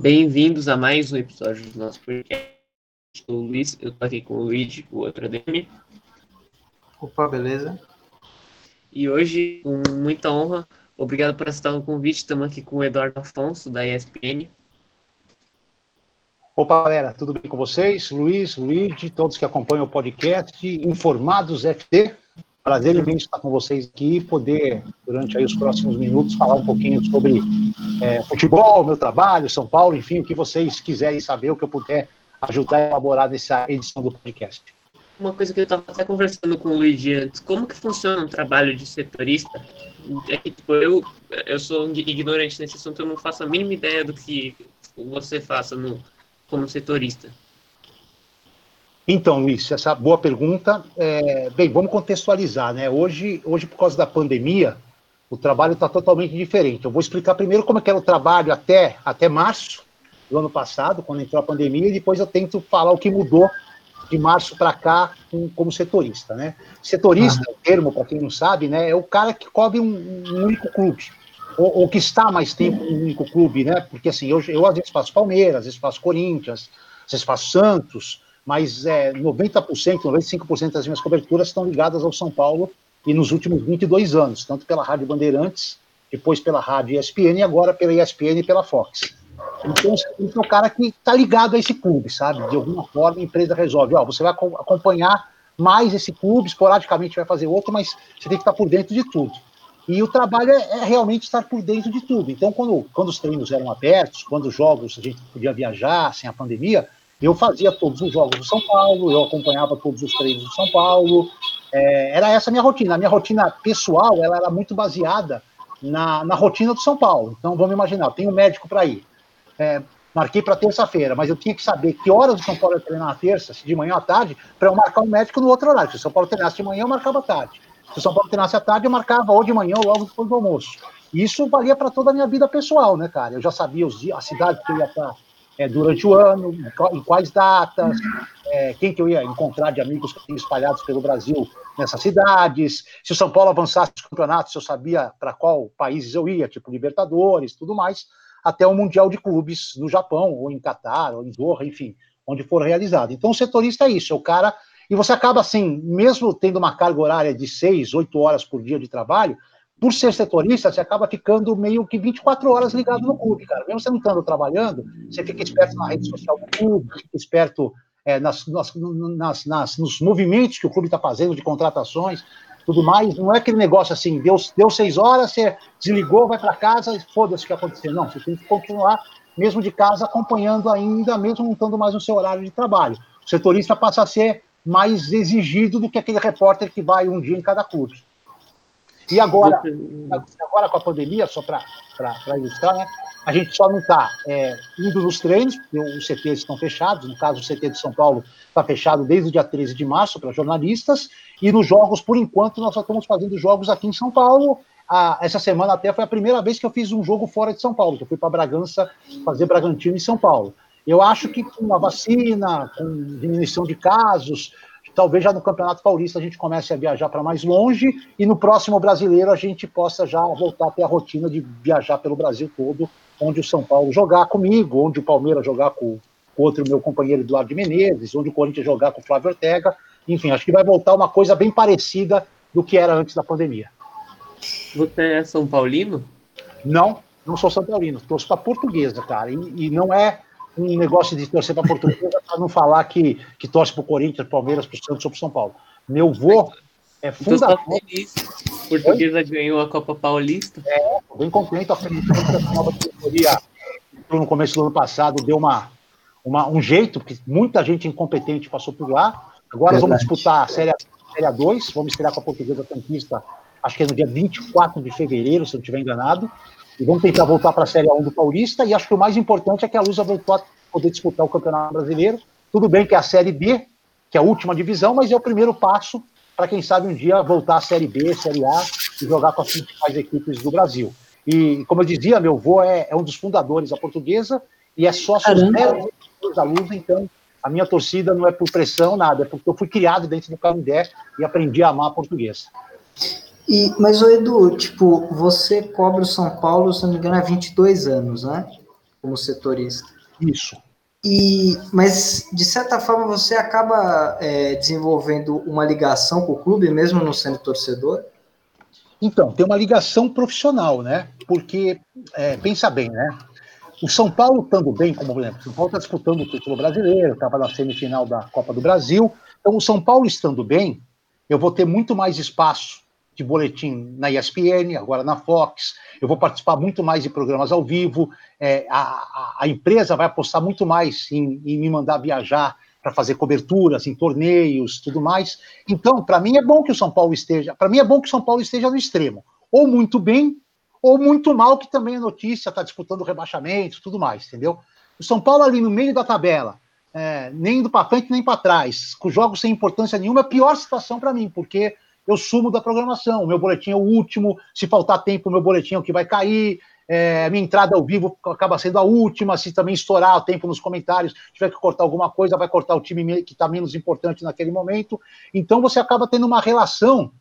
Bem-vindos a mais um episódio do nosso podcast. Eu sou o Luiz, eu tô aqui com o Luigi, o outro ADM. Opa, beleza? E hoje, com muita honra, obrigado por aceitar o convite, estamos aqui com o Eduardo Afonso, da ESPN. Opa, galera, tudo bem com vocês? Luiz, Luigi, todos que acompanham o podcast, Informados FT. Prazer imenso estar com vocês aqui e poder, durante aí os próximos minutos, falar um pouquinho sobre é, futebol, meu trabalho, São Paulo, enfim, o que vocês quiserem saber, o que eu puder ajudar a elaborar nessa edição do podcast. Uma coisa que eu estava até conversando com o Luigi antes, como que funciona um trabalho de setorista? É que, tipo, eu, eu sou ignorante nesse assunto, eu não faço a mínima ideia do que você faça no, como setorista. Então, Luiz, essa boa pergunta. É, bem, vamos contextualizar, né? Hoje, hoje, por causa da pandemia, o trabalho está totalmente diferente. Eu vou explicar primeiro como é era o trabalho até, até março do ano passado, quando entrou a pandemia, e depois eu tento falar o que mudou de março para cá com, como setorista, né? Setorista, ah. o termo, para quem não sabe, né, é o cara que cobre um, um único clube, ou, ou, que está mais tempo em um único clube, né? Porque assim, eu, eu às vezes faço Palmeiras, às vezes faço Corinthians, às vezes faço Santos, mas é, 90%, 95% das minhas coberturas estão ligadas ao São Paulo e nos últimos 22 anos, tanto pela Rádio Bandeirantes, depois pela Rádio ESPN e agora pela ESPN e pela Fox. Então, é o cara que está ligado a esse clube, sabe? De alguma forma, a empresa resolve, ó, você vai acompanhar mais esse clube, esporadicamente vai fazer outro, mas você tem que estar por dentro de tudo. E o trabalho é, é, realmente estar por dentro de tudo. Então, quando, quando os treinos eram abertos, quando os jogos a gente podia viajar sem a pandemia, eu fazia todos os jogos do São Paulo, eu acompanhava todos os treinos do São Paulo. É, era essa a minha rotina. A minha rotina pessoal ela era muito baseada na, na rotina do São Paulo. Então, vamos imaginar, tenho um médico para ir. É, marquei para terça-feira, mas eu tinha que saber que horas o São Paulo ia treinar na terça, se de manhã à tarde, para eu marcar um médico no outro horário. Se o São Paulo treinasse de manhã, eu marcava à tarde. Se o São Paulo treinasse à tarde, eu marcava ou de manhã ou logo depois do almoço. Isso valia para toda a minha vida pessoal, né, cara? Eu já sabia os dias, a cidade que eu ia estar é, durante o ano, em quais datas, é, quem que eu ia encontrar de amigos espalhados pelo Brasil nessas cidades, se o São Paulo avançasse os campeonatos, eu sabia para qual países eu ia, tipo Libertadores, tudo mais, até o Mundial de Clubes no Japão, ou em Catar, ou em Doha, enfim, onde for realizado. Então, o setorista é isso, é o cara. E você acaba assim, mesmo tendo uma carga horária de seis, oito horas por dia de trabalho, por ser setorista, você acaba ficando meio que 24 horas ligado no clube, cara. Mesmo você não estando trabalhando, você fica esperto na rede social do clube, fica esperto é, nas, nas, nas, nas, nos movimentos que o clube está fazendo de contratações, tudo mais. Não é aquele negócio assim, deu, deu seis horas, você desligou, vai para casa e foda-se o que aconteceu. Não, você tem que continuar, mesmo de casa, acompanhando ainda, mesmo não estando mais no seu horário de trabalho. O setorista passa a ser mais exigido do que aquele repórter que vai um dia em cada clube. E agora, agora com a pandemia, só para ilustrar, né, a gente só não está é, indo nos treinos, porque os CTs estão fechados, no caso o CT de São Paulo está fechado desde o dia 13 de março para jornalistas, e nos jogos, por enquanto, nós só estamos fazendo jogos aqui em São Paulo. Ah, essa semana até foi a primeira vez que eu fiz um jogo fora de São Paulo, que eu fui para Bragança fazer Bragantino em São Paulo. Eu acho que com a vacina, com diminuição de casos, talvez já no Campeonato Paulista a gente comece a viajar para mais longe e no próximo brasileiro a gente possa já voltar a ter a rotina de viajar pelo Brasil todo, onde o São Paulo jogar comigo, onde o Palmeiras jogar com outro meu companheiro Eduardo de Menezes, onde o Corinthians jogar com o Flávio Ortega. Enfim, acho que vai voltar uma coisa bem parecida do que era antes da pandemia. Você é São Paulino? Não, não sou São Paulino, torço para portuguesa, cara. E, e não é um negócio de torcer para Portuguesa para não falar que, que torce para o Corinthians, Palmeiras, para o Santos ou para São Paulo. Meu vô é então, fundamental. Então, Portuguesa Oi? ganhou a Copa Paulista. É, bem contente. Acredito que a nova diretoria no começo do ano passado deu uma, uma, um jeito, que muita gente incompetente passou por lá. Agora Verdade. vamos disputar a Série, série 2, vamos estrear com a Portuguesa Tanquista, acho que é no dia 24 de fevereiro, se eu não estiver enganado. E vamos tentar voltar para a Série 1 do Paulista. E acho que o mais importante é que a Lusa voltou a poder disputar o Campeonato Brasileiro. Tudo bem que é a Série B, que é a última divisão, mas é o primeiro passo para quem sabe um dia voltar à Série B, Série A e jogar com as principais equipes do Brasil. E, como eu dizia, meu avô é, é um dos fundadores da portuguesa e é sócio da Lusa, então a minha torcida não é por pressão, nada, é porque eu fui criado dentro do Canindé e aprendi a amar a portuguesa. E, mas, o Edu, tipo, você cobre o São Paulo, se não me engano, há 22 anos, né? como setorista. Isso. E, mas, de certa forma, você acaba é, desenvolvendo uma ligação com o clube, mesmo não sendo torcedor? Então, tem uma ligação profissional, né? Porque, é, pensa bem, né? O São Paulo estando bem, como por exemplo, o São Paulo está disputando o título brasileiro, estava na semifinal da Copa do Brasil. Então, o São Paulo estando bem, eu vou ter muito mais espaço de boletim na ESPN, agora na Fox. Eu vou participar muito mais de programas ao vivo. É, a, a, empresa vai apostar muito mais em, em me mandar viajar para fazer coberturas em torneios, tudo mais. Então, para mim é bom que o São Paulo esteja. Para mim é bom que o São Paulo esteja no extremo, ou muito bem, ou muito mal, que também é notícia, está disputando rebaixamento, tudo mais, entendeu? O São Paulo ali no meio da tabela, é, nem indo para frente nem para trás, com jogos sem importância nenhuma, é a pior situação para mim, porque eu sumo da programação. O meu boletim é o último, se faltar tempo, o meu boletim é o que vai cair. É, minha entrada ao vivo acaba sendo a última. Se também estourar o tempo nos comentários, tiver que cortar alguma coisa, vai cortar o time que está menos importante naquele momento. Então você acaba tendo uma relação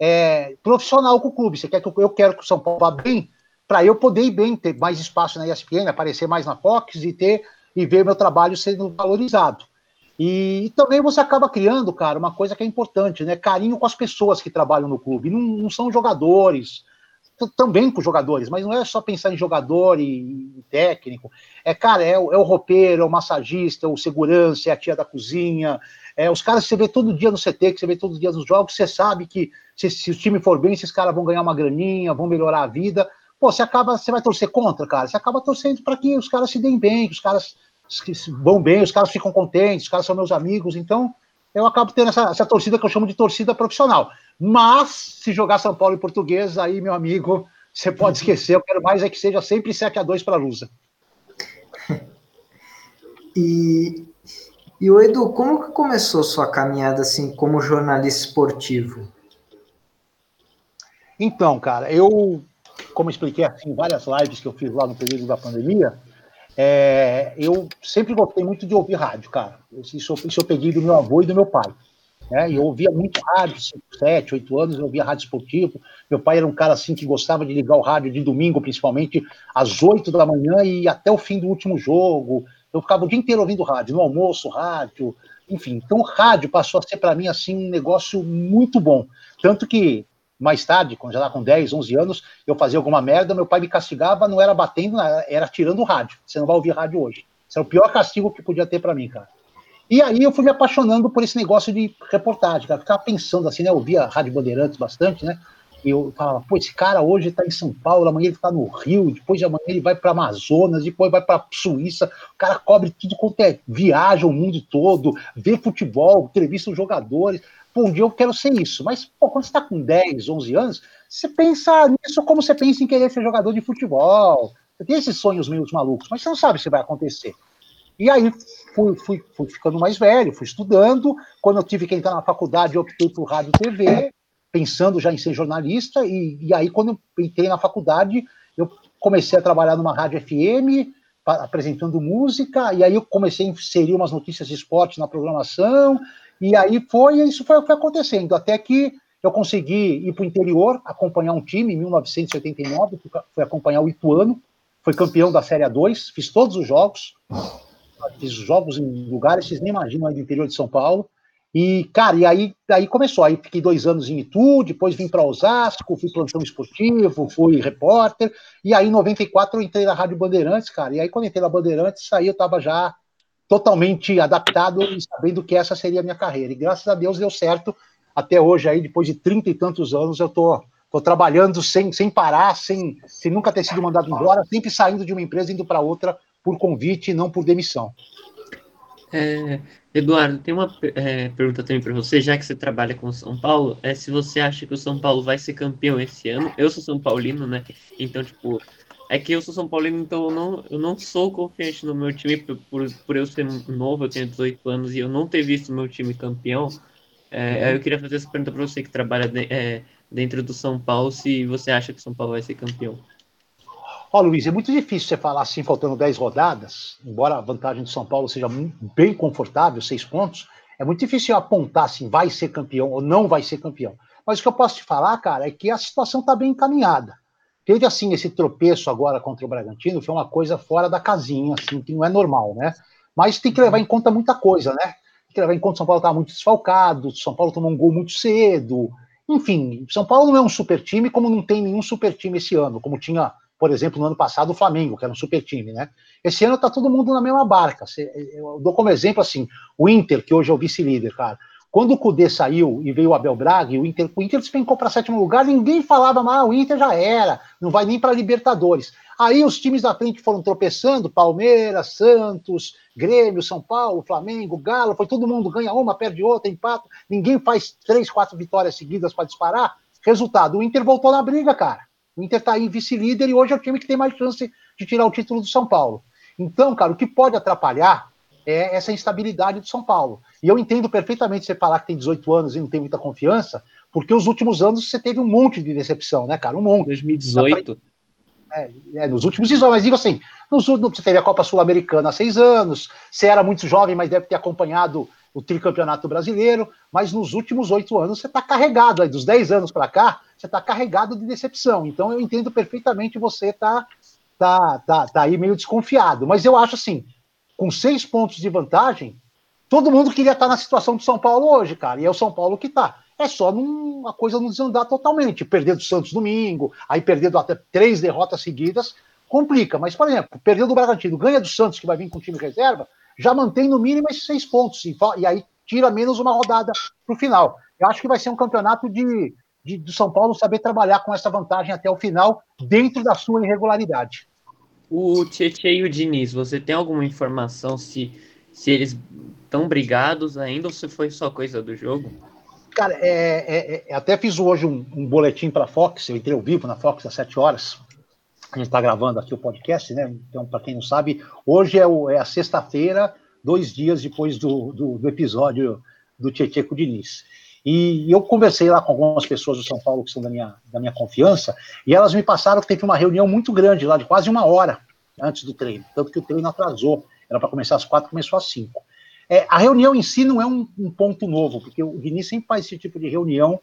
é, profissional com o clube. Você quer que eu, eu quero que o São Paulo vá bem, para eu poder ir bem, ter mais espaço na ESPN, aparecer mais na Fox e ter e ver meu trabalho sendo valorizado. E, também você acaba criando, cara, uma coisa que é importante, né? Carinho com as pessoas que trabalham no clube. Não, não são jogadores, também com jogadores, mas não é só pensar em jogador e, técnico. É, cara, é, é, o roupeiro, é o massagista, é o segurança, é a tia da cozinha. É, os caras que você vê todo dia no CT, que você vê todos os dias nos jogos, você sabe que se, se o time for bem, esses caras vão ganhar uma graninha, vão melhorar a vida. Pô, você acaba, você vai torcer contra, cara. Você acaba torcendo para que os caras se deem bem, que os caras vão bem, os caras ficam contentes, os caras são meus amigos, então eu acabo tendo essa, essa torcida que eu chamo de torcida profissional. Mas, se jogar São Paulo em português, aí, meu amigo, você pode esquecer, eu quero mais é que seja sempre 7 a 2 para a Lusa. E, e o Edu, como que começou sua caminhada assim como jornalista esportivo? Então, cara, eu, como expliquei assim, em várias lives que eu fiz lá no período da pandemia, é, eu sempre gostei muito de ouvir rádio, cara. Isso, isso eu peguei do meu avô e do meu pai. Né? Eu ouvia muito rádio, 5, 7, 8 anos, eu ouvia rádio esportivo. Meu pai era um cara assim que gostava de ligar o rádio de domingo, principalmente, às 8 da manhã e até o fim do último jogo. Eu ficava o dia inteiro ouvindo rádio, no almoço, rádio, enfim. Então, rádio passou a ser para mim assim um negócio muito bom. Tanto que mais tarde, quando já estava com 10, 11 anos, eu fazia alguma merda, meu pai me castigava, não era batendo, era tirando o rádio. Você não vai ouvir rádio hoje. Isso é o pior castigo que podia ter para mim, cara. E aí eu fui me apaixonando por esse negócio de reportagem, cara. Eu ficava pensando assim, né? Eu ouvia a Rádio Bandeirantes bastante, né? E eu falava, pô, esse cara hoje está em São Paulo, amanhã ele está no Rio, depois de amanhã ele vai para Amazonas, depois vai para Suíça. O cara cobre tudo quanto é, viaja o mundo todo, vê futebol, entrevista os jogadores pô, um dia eu quero ser isso. Mas, pô, quando você está com 10, 11 anos, você pensa nisso como você pensa em querer ser jogador de futebol. Você tem esses sonhos meio malucos, mas você não sabe se vai acontecer. E aí fui, fui, fui ficando mais velho, fui estudando. Quando eu tive que entrar na faculdade, eu optei por rádio e TV, pensando já em ser jornalista. E, e aí, quando eu entrei na faculdade, eu comecei a trabalhar numa rádio FM, apresentando música, e aí eu comecei a inserir umas notícias de esporte na programação, e aí foi, isso foi, foi acontecendo, até que eu consegui ir para o interior, acompanhar um time em 1989, fui acompanhar o Ituano, foi campeão da Série A2, fiz todos os jogos, fiz jogos em lugares, vocês nem imaginam aí do interior de São Paulo, e, cara, e aí, aí começou, aí fiquei dois anos em Itu, depois vim para Osasco, fui plantão esportivo, fui repórter, e aí em 94 eu entrei na Rádio Bandeirantes, cara, e aí quando entrei na Bandeirantes, aí eu estava já totalmente adaptado e sabendo que essa seria a minha carreira. E graças a Deus deu certo. Até hoje, aí, depois de trinta e tantos anos, eu tô, tô trabalhando sem, sem parar, sem, sem nunca ter sido mandado embora, sempre saindo de uma empresa indo para outra por convite e não por demissão. É, Eduardo, tem uma é, pergunta também para você, já que você trabalha com São Paulo, é se você acha que o São Paulo vai ser campeão esse ano. Eu sou São Paulino, né? Então, tipo, é que eu sou São Paulino, então eu não, eu não sou confiante no meu time por, por, eu ser novo, eu tenho 18 anos e eu não ter visto meu time campeão. É, eu queria fazer essa pergunta para você que trabalha de, é, dentro do São Paulo, se você acha que o São Paulo vai ser campeão. Ó, Luiz, é muito difícil você falar assim, faltando 10 rodadas, embora a vantagem do São Paulo seja bem confortável, seis pontos, é muito difícil apontar assim, vai ser campeão ou não vai ser campeão. Mas o que eu posso te falar, cara, é que a situação está bem encaminhada. Teve assim esse tropeço agora contra o Bragantino, foi uma coisa fora da casinha, assim, que não é normal, né? Mas tem que levar em conta muita coisa, né? Tem que levar em conta que São Paulo estava muito desfalcado, São Paulo tomou um gol muito cedo, enfim, São Paulo não é um super time, como não tem nenhum super time esse ano, como tinha, por exemplo, no ano passado o Flamengo, que era um super time, né? Esse ano tá todo mundo na mesma barca. Eu dou como exemplo assim, o Inter, que hoje é o vice-líder, cara. Quando o Cudê saiu e veio o Abel Braga, o Inter, o Inter despencou para sétimo lugar, ninguém falava, mas ah, o Inter já era, não vai nem para Libertadores. Aí os times da frente foram tropeçando, Palmeiras, Santos, Grêmio, São Paulo, Flamengo, Galo, foi todo mundo ganha uma, perde outra, empata, ninguém faz três, quatro vitórias seguidas para disparar. Resultado, o Inter voltou na briga, cara. O Inter está aí vice-líder e hoje é o time que tem mais chance de tirar o título do São Paulo. Então, cara, o que pode atrapalhar é essa instabilidade do São Paulo. E eu entendo perfeitamente você falar que tem 18 anos e não tem muita confiança, porque os últimos anos você teve um monte de decepção, né, cara? Um monte. 2018. É, é, nos últimos anos, mas digo assim, nos, você teve a Copa Sul-Americana há seis anos, você era muito jovem, mas deve ter acompanhado o tricampeonato brasileiro, mas nos últimos oito anos você está carregado, aí dos dez anos para cá, você está carregado de decepção. Então eu entendo perfeitamente você tá, tá, tá, tá aí meio desconfiado. Mas eu acho assim, com seis pontos de vantagem, todo mundo queria estar na situação do São Paulo hoje, cara, e é o São Paulo que está. É só num, a coisa não desandar totalmente. Perder do Santos domingo, aí perder até três derrotas seguidas, complica. Mas, por exemplo, perder do Bragantino, ganha do Santos, que vai vir com time reserva, já mantém no mínimo esses seis pontos. E, e aí tira menos uma rodada para o final. Eu acho que vai ser um campeonato de, de, do São Paulo saber trabalhar com essa vantagem até o final, dentro da sua irregularidade. O Tietchan e o Diniz, você tem alguma informação se, se eles estão brigados ainda ou se foi só coisa do jogo? Cara, é, é, é, até fiz hoje um, um boletim para a Fox, eu entrei ao vivo na Fox às 7 horas. A gente está gravando aqui o podcast, né? Então, para quem não sabe, hoje é, o, é a sexta-feira, dois dias depois do, do, do episódio do Tietchan com o Diniz. E eu conversei lá com algumas pessoas do São Paulo que são da minha, da minha confiança, e elas me passaram que teve uma reunião muito grande lá, de quase uma hora antes do treino. Tanto que o treino atrasou. Era para começar às quatro, começou às cinco. É, a reunião em si não é um, um, ponto novo, porque o Diniz sempre faz esse tipo de reunião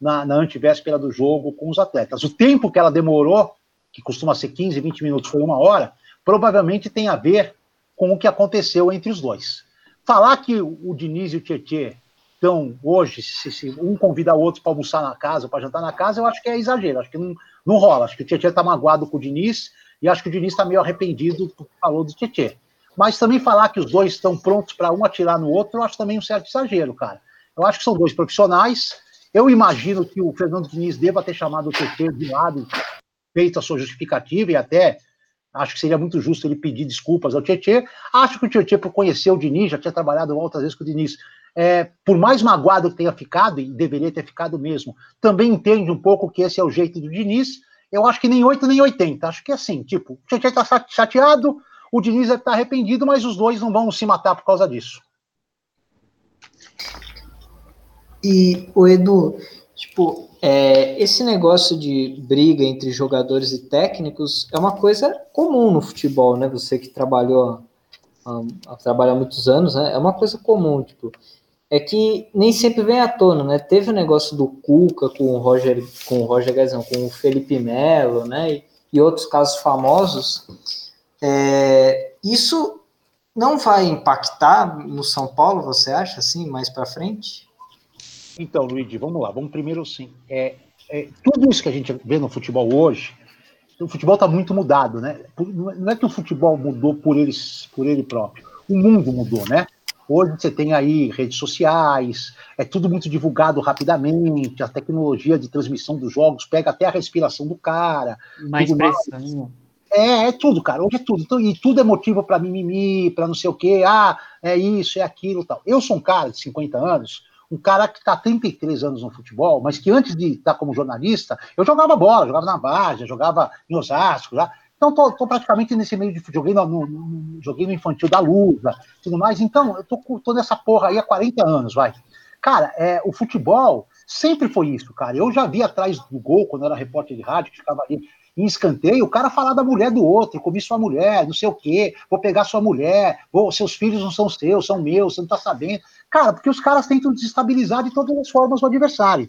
na, na antivéspera do jogo com os atletas. O tempo que ela demorou, que costuma ser 15, 20 minutos, foi uma hora, provavelmente tem a ver com o que aconteceu entre os dois. Falar que o Diniz e o Tietchan então, hoje, se, se um convida o outro para almoçar na casa, para jantar na casa, eu acho que é exagero, acho que não, não rola. Acho que o Tietchan está magoado com o Diniz e acho que o Diniz está meio arrependido do que falou do Tietchan. Mas também falar que os dois estão prontos para um atirar no outro, eu acho também um certo exagero, cara. Eu acho que são dois profissionais. Eu imagino que o Fernando Diniz deva ter chamado o Tietchan de lado, feito a sua justificativa e até Acho que seria muito justo ele pedir desculpas ao Tietchan. Acho que o Tietchan, por conhecer o Diniz, já tinha trabalhado outras vezes com o Diniz, é, por mais magoado que tenha ficado, e deveria ter ficado mesmo, também entende um pouco que esse é o jeito do Diniz. Eu acho que nem 8 nem 80. Acho que é assim, tipo, o Tietchan está chateado, o Diniz está arrependido, mas os dois não vão se matar por causa disso. E o Edu, tipo, é, esse negócio de briga entre jogadores e técnicos é uma coisa comum no futebol, né? Você que trabalhou há muitos anos, né? É uma coisa comum, tipo, é que nem sempre vem à tona, né? Teve o negócio do Cuca com o Roger, com o Roger Gazão, com o Felipe Melo, né? E, e outros casos famosos. É, isso não vai impactar no São Paulo, você acha, assim, mais para frente? Então, Luigi, vamos lá. Vamos primeiro sim. É, é, tudo isso que a gente vê no futebol hoje, o futebol está muito mudado, né? Não é que o futebol mudou por, eles, por ele próprio. O mundo mudou, né? Hoje você tem aí redes sociais, é tudo muito divulgado rapidamente, a tecnologia de transmissão dos jogos pega até a respiração do cara. Mais pressão. É, é tudo, cara. Hoje é tudo. Então, e tudo é motivo para mimimi, para não sei o quê. Ah, é isso, é aquilo tal. Eu sou um cara de 50 anos um cara que está 33 anos no futebol, mas que antes de estar como jornalista, eu jogava bola, jogava na Várzea, jogava em Osasco, já. Então, estou praticamente nesse meio de joguei no, no, no infantil da Lusa, tudo mais. Então, eu tô, tô nessa porra aí há 40 anos, vai. Cara, é, o futebol sempre foi isso, cara. Eu já vi atrás do gol, quando era repórter de rádio, que ficava ali em escanteio, o cara falar da mulher do outro, comi sua mulher, não sei o quê, vou pegar sua mulher, vou, seus filhos não são seus, são meus, você não tá sabendo. Cara, porque os caras tentam desestabilizar de todas as formas o adversário.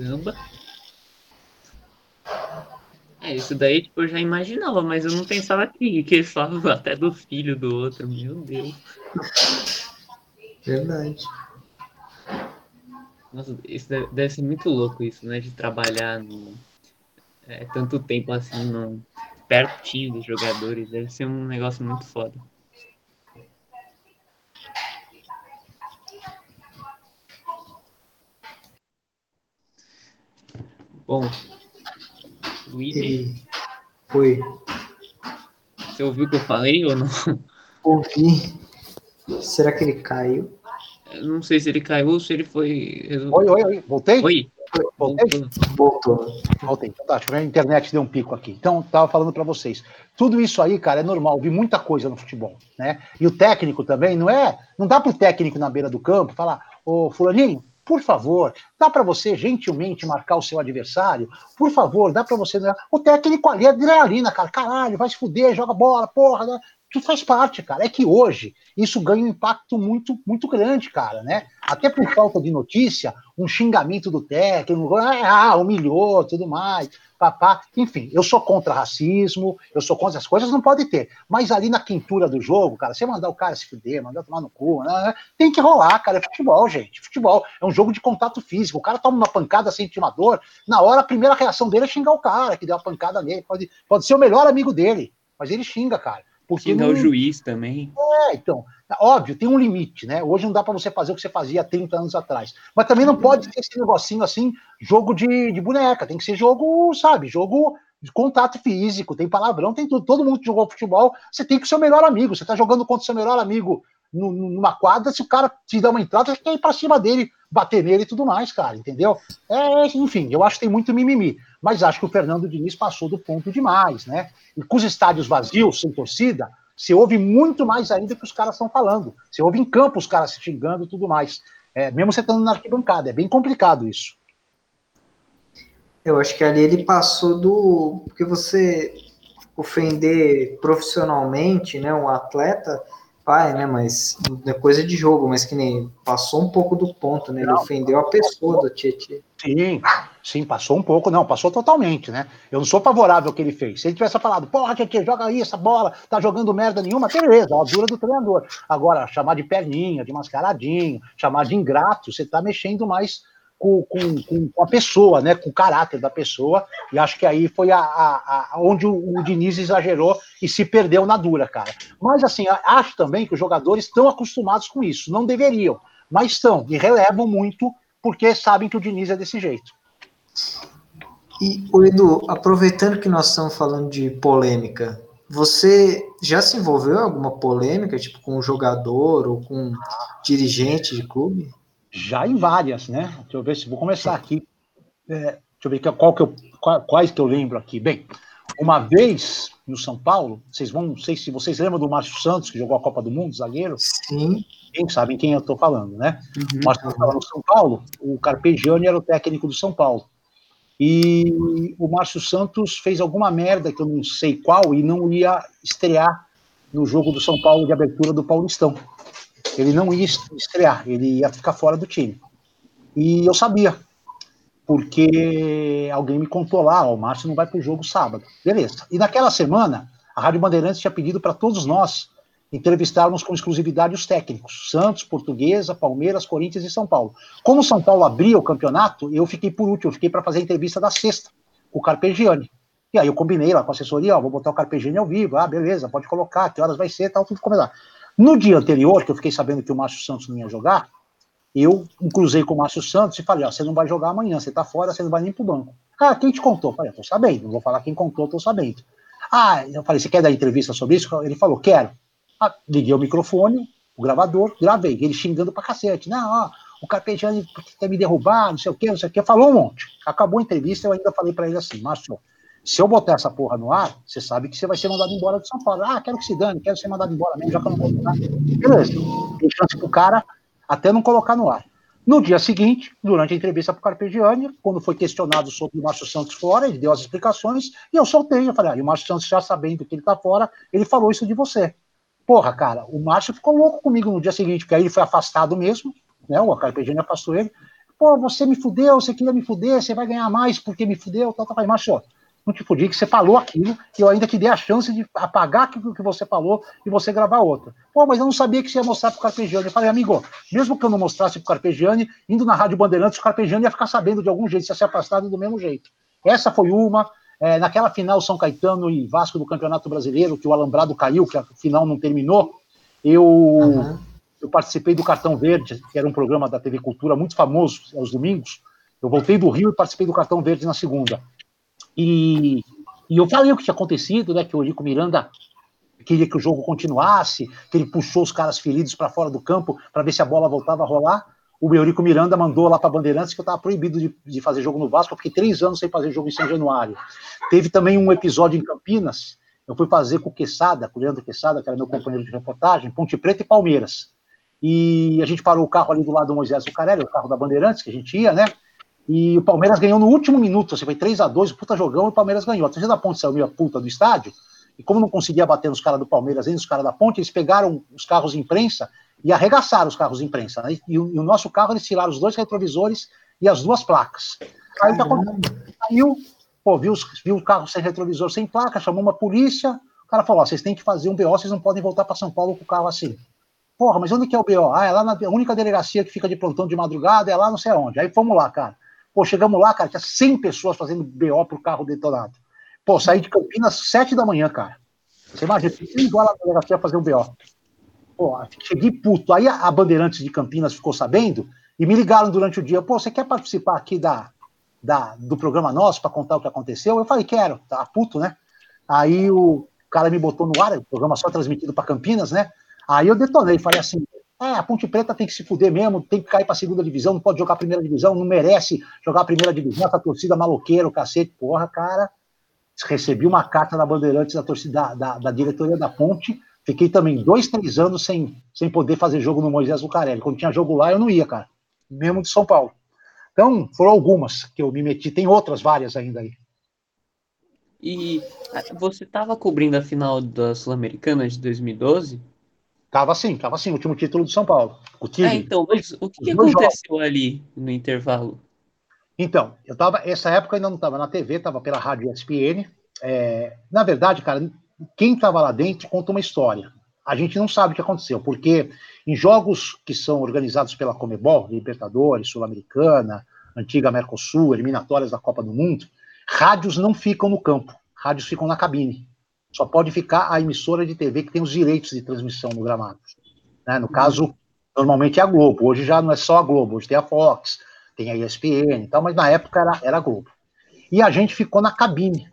Caramba. É, isso daí tipo, eu já imaginava, mas eu não pensava que, que eles falavam até do filho do outro. Meu Deus. Verdade. Nossa, isso deve, deve ser muito louco isso, né? De trabalhar no, é, tanto tempo assim no, pertinho dos jogadores. Deve ser um negócio muito foda. Bom, Luigi, Oi. você ouviu o que eu falei ou não? Ouvi. Será que ele caiu? Eu não sei se ele caiu ou se ele foi. Oi, oi, oi. Voltei? Oi? Voltei? Voltou. Voltou. Voltei. Então tá, a internet deu um pico aqui. Então, tava falando para vocês. Tudo isso aí, cara, é normal. Vi muita coisa no futebol, né? E o técnico também, não é? Não dá pro técnico na beira do campo falar, ô fulaninho, por favor, dá para você gentilmente marcar o seu adversário? Por favor, dá para você... O técnico ali é adrenalina, cara. Caralho, vai se fuder, joga bola, porra, né? Isso faz parte, cara. É que hoje isso ganha um impacto muito, muito grande, cara, né? Até por falta de notícia, um xingamento do técnico, ah, humilhou, tudo mais, papá. Enfim, eu sou contra racismo, eu sou contra as coisas, não pode ter. Mas ali na quintura do jogo, cara, você mandar o cara se fuder, mandar tomar no cu, né? tem que rolar, cara. É futebol, gente. Futebol é um jogo de contato físico. O cara toma uma pancada sem intimador, na hora a primeira reação dele é xingar o cara que deu a pancada nele. Pode, pode ser o melhor amigo dele, mas ele xinga, cara. Porque Xingar não- o juiz também. é, então, óbvio, tem um limite, né? Hoje não dá para você fazer o que você fazia há 30 anos atrás. Mas também não pode ser esse negocinho assim, jogo de, de boneca. Tem que ser jogo, sabe? Jogo de contato físico, tem palavrão, tem tudo. Todo mundo que jogou futebol, você tem que ser o melhor amigo. Você tá jogando contra o seu melhor amigo nu- nu- numa quadra, se o cara te dá uma entrada, você tem que ir pra cima dele, bater nele e tudo mais, cara, entendeu? É, enfim, eu acho que tem muito mimimi. Mas acho que o Fernando Diniz passou do ponto demais, né? E com os estádios vazios, sem torcida, você ouve muito mais ainda que os caras estão falando. Você ouve em campo os caras se xingando e tudo mais. É, mesmo você estando na arquibancada, é bem complicado isso. Eu acho que ali ele passou do. Porque você ofender profissionalmente, né, um atleta, vai, né, mas é coisa de jogo, mas que nem passou um pouco do ponto, né, ele ofendeu a pessoa do Tietchan. Sim, sim, passou um pouco, não, passou totalmente, né? Eu não sou favorável ao que ele fez. Se ele tivesse falado, porra, Tietchan, joga aí essa bola, tá jogando merda nenhuma, beleza, a dura do treinador. Agora, chamar de perninha, de mascaradinho, chamar de ingrato, você tá mexendo mais com, com, com- a pessoa, né? Com o caráter da pessoa, e acho que aí foi a, a- a- onde o, o Diniz exagerou e se perdeu na dura, cara. Mas assim, acho também que os jogadores estão acostumados com isso, não deveriam, mas estão, e relevam muito porque sabem que o Diniz é desse jeito. E, o Edu, aproveitando que nós estamos falando de polêmica, você já se envolveu em alguma polêmica, tipo, com um jogador ou com um dirigente de clube? Já em várias, né? Deixa eu ver se vou começar aqui. É, deixa eu ver qual que eu, quais que eu lembro aqui. Bem, uma vez no São Paulo, vocês vão, não sei se vocês lembram do Márcio Santos, que jogou a Copa do Mundo, zagueiro, Sim. Quem sabem quem eu estou falando, né? Uhum. O Márcio estava no São Paulo, o Carpegiani era o técnico do São Paulo. E o Márcio Santos fez alguma merda que eu não sei qual e não ia estrear no jogo do São Paulo de abertura do Paulistão. Ele não ia estrear, ele ia ficar fora do time. E eu sabia, porque alguém me contou lá, ó, o Márcio não vai para o jogo sábado. Beleza. E naquela semana, a Rádio Bandeirantes tinha pedido para todos nós entrevistarmos com exclusividade os técnicos, Santos, Portuguesa, Palmeiras, Corinthians e São Paulo. Como São Paulo abria o campeonato, eu fiquei por último, eu fiquei para fazer a entrevista da sexta, com o Carpegiani. E aí eu combinei lá com a assessoria, ó, vou botar o Carpegiani ao vivo, ah, beleza, pode colocar, que horas vai ser, tal, tudo começar. No dia anterior, que eu fiquei sabendo que o Márcio Santos não ia jogar, eu cruzei com o Márcio Santos e falei, ó, você não vai jogar amanhã, você tá fora, você não vai nem pro banco. Ah, quem te contou? Eu falei, eu tô sabendo, não vou falar quem contou, eu tô sabendo. Ah, eu falei, você quer dar entrevista sobre isso? Ele falou, quero. Ah, liguei o microfone, o gravador, gravei, ele xingando pra cacete. Não, ó, o Carpegiani quer me derrubar, não sei o quê, não sei o quê. Falou um monte. Acabou a entrevista, eu ainda falei pra ele assim, Márcio, se eu botar essa porra no ar, você sabe que você vai ser mandado embora de São Paulo. Ah, quero que se dane, quero ser mandado embora mesmo, já que eu não vou. Beleza, tem chance pro cara até não colocar no ar. No dia seguinte, durante a entrevista pro Carpegiani, quando foi questionado sobre o Márcio Santos fora, ele deu as explicações e eu soltei. Eu falei, ah, e o Márcio Santos já sabendo que ele tá fora, ele falou isso de você. Porra, cara, o Márcio ficou louco comigo no dia seguinte, porque aí ele foi afastado mesmo, né? O Carpegiani afastou ele. Pô, você me fudeu, você queria me fuder, você vai ganhar mais porque me fudeu, tal, tal. Falei, Márcio, não te fudi, que você falou aquilo, e eu ainda te dei a chance de apagar aquilo que você falou e você gravar outra. Pô, mas eu não sabia que você ia mostrar pro Carpegiani. Eu falei, amigo, mesmo que eu não mostrasse pro Carpegiani, indo na Rádio Bandeirantes, o Carpegiani ia ficar sabendo de algum jeito, ia ser afastado do mesmo jeito. Essa foi uma. É, naquela final São Caetano e Vasco do Campeonato Brasileiro, que o Alambrado caiu, que a final não terminou, eu, uhum. eu participei do Cartão Verde, que era um programa da TV Cultura muito famoso aos domingos. Eu voltei do Rio e participei do Cartão Verde na segunda. E, e eu falei o que tinha acontecido, né? Que o Rico Miranda queria que o jogo continuasse, que ele puxou os caras feridos para fora do campo para ver se a bola voltava a rolar. O Eurico Miranda mandou lá para Bandeirantes que eu estava proibido de, de, fazer jogo no Vasco, eu fiquei três anos sem fazer jogo em São Januário. Teve também um episódio em Campinas, eu fui fazer com o Quesada, com o Leandro Quesada, que era meu companheiro de reportagem, Ponte Preta e Palmeiras. E a gente parou o carro ali do lado do Moisés Zucarelli, o carro da Bandeirantes, que a gente ia, né? E o Palmeiras ganhou no último minuto, assim, foi 3 a 2 puta jogão, e o Palmeiras ganhou. A torcida da Ponte saiu meio puta do estádio, e como não conseguia bater nos caras do Palmeiras nem nos caras da Ponte, eles pegaram os carros de imprensa e arregaçaram os carros de imprensa. Né? E, o, e, o, nosso carro, eles tiraram os dois retrovisores e as duas placas. Aí tá saiu, pô, viu, viu o carro sem retrovisor, sem placa, chamou uma polícia, o cara falou, ó, vocês têm que fazer um BO, vocês não podem voltar para São Paulo com o carro assim. Porra, mas onde que é o BO? Ah, é lá na única delegacia que fica de plantão de madrugada, é lá não sei aonde. Aí fomos lá, cara. Pô, chegamos lá, cara, tinha 100 pessoas fazendo BO pro carro detonado. Pô, saí de Campinas 7 da manhã, cara. Você imagina, você igual na delegacia fazer um BO. Pô, cheguei puto. Aí a Bandeirantes de Campinas ficou sabendo e me ligaram durante o dia. Pô, você quer participar aqui da, da do programa nosso para contar o que aconteceu? Eu falei, quero. Tá puto, né? Aí o cara me botou no ar, o programa só transmitido para Campinas, né? Aí eu detonei, falei assim, é, a Ponte Preta tem que se fuder mesmo, tem que cair para a segunda divisão, não pode jogar a primeira divisão, não merece jogar a primeira divisão, essa torcida maloqueira, o cacete, porra, cara. Recebi uma carta da Bandeirantes da torcida da, da, da, diretoria da Ponte. Fiquei também dois, três anos sem, sem poder fazer jogo no Moisés Lucarelli. Quando tinha jogo lá, eu não ia, cara. Mesmo de São Paulo. Então, foram algumas que eu me meti. Tem outras várias ainda aí. E ah, você estava cobrindo a final da Sul-Americana de 2012? Tava assim, tava assim, o último título do São Paulo. O time, é, então, mas o que, que aconteceu jogos. ali no intervalo? Então, eu tava, essa época ainda não estava na TV, estava pela rádio ESPN. É, na verdade, cara, quem estava lá dentro conta uma história. A gente não sabe o que aconteceu, porque em jogos que são organizados pela Comebol, Libertadores, Sul-Americana, antiga Mercosul, eliminatórias da Copa do Mundo, rádios não ficam no campo, rádios ficam na cabine. Só pode ficar a emissora de TV que tem os direitos de transmissão no gramado. Né? No caso, normalmente é a Globo. Hoje já não é só a Globo, hoje tem a Fox, tem a ESPN e tal, mas na época era, era a Globo. E a gente ficou na cabine.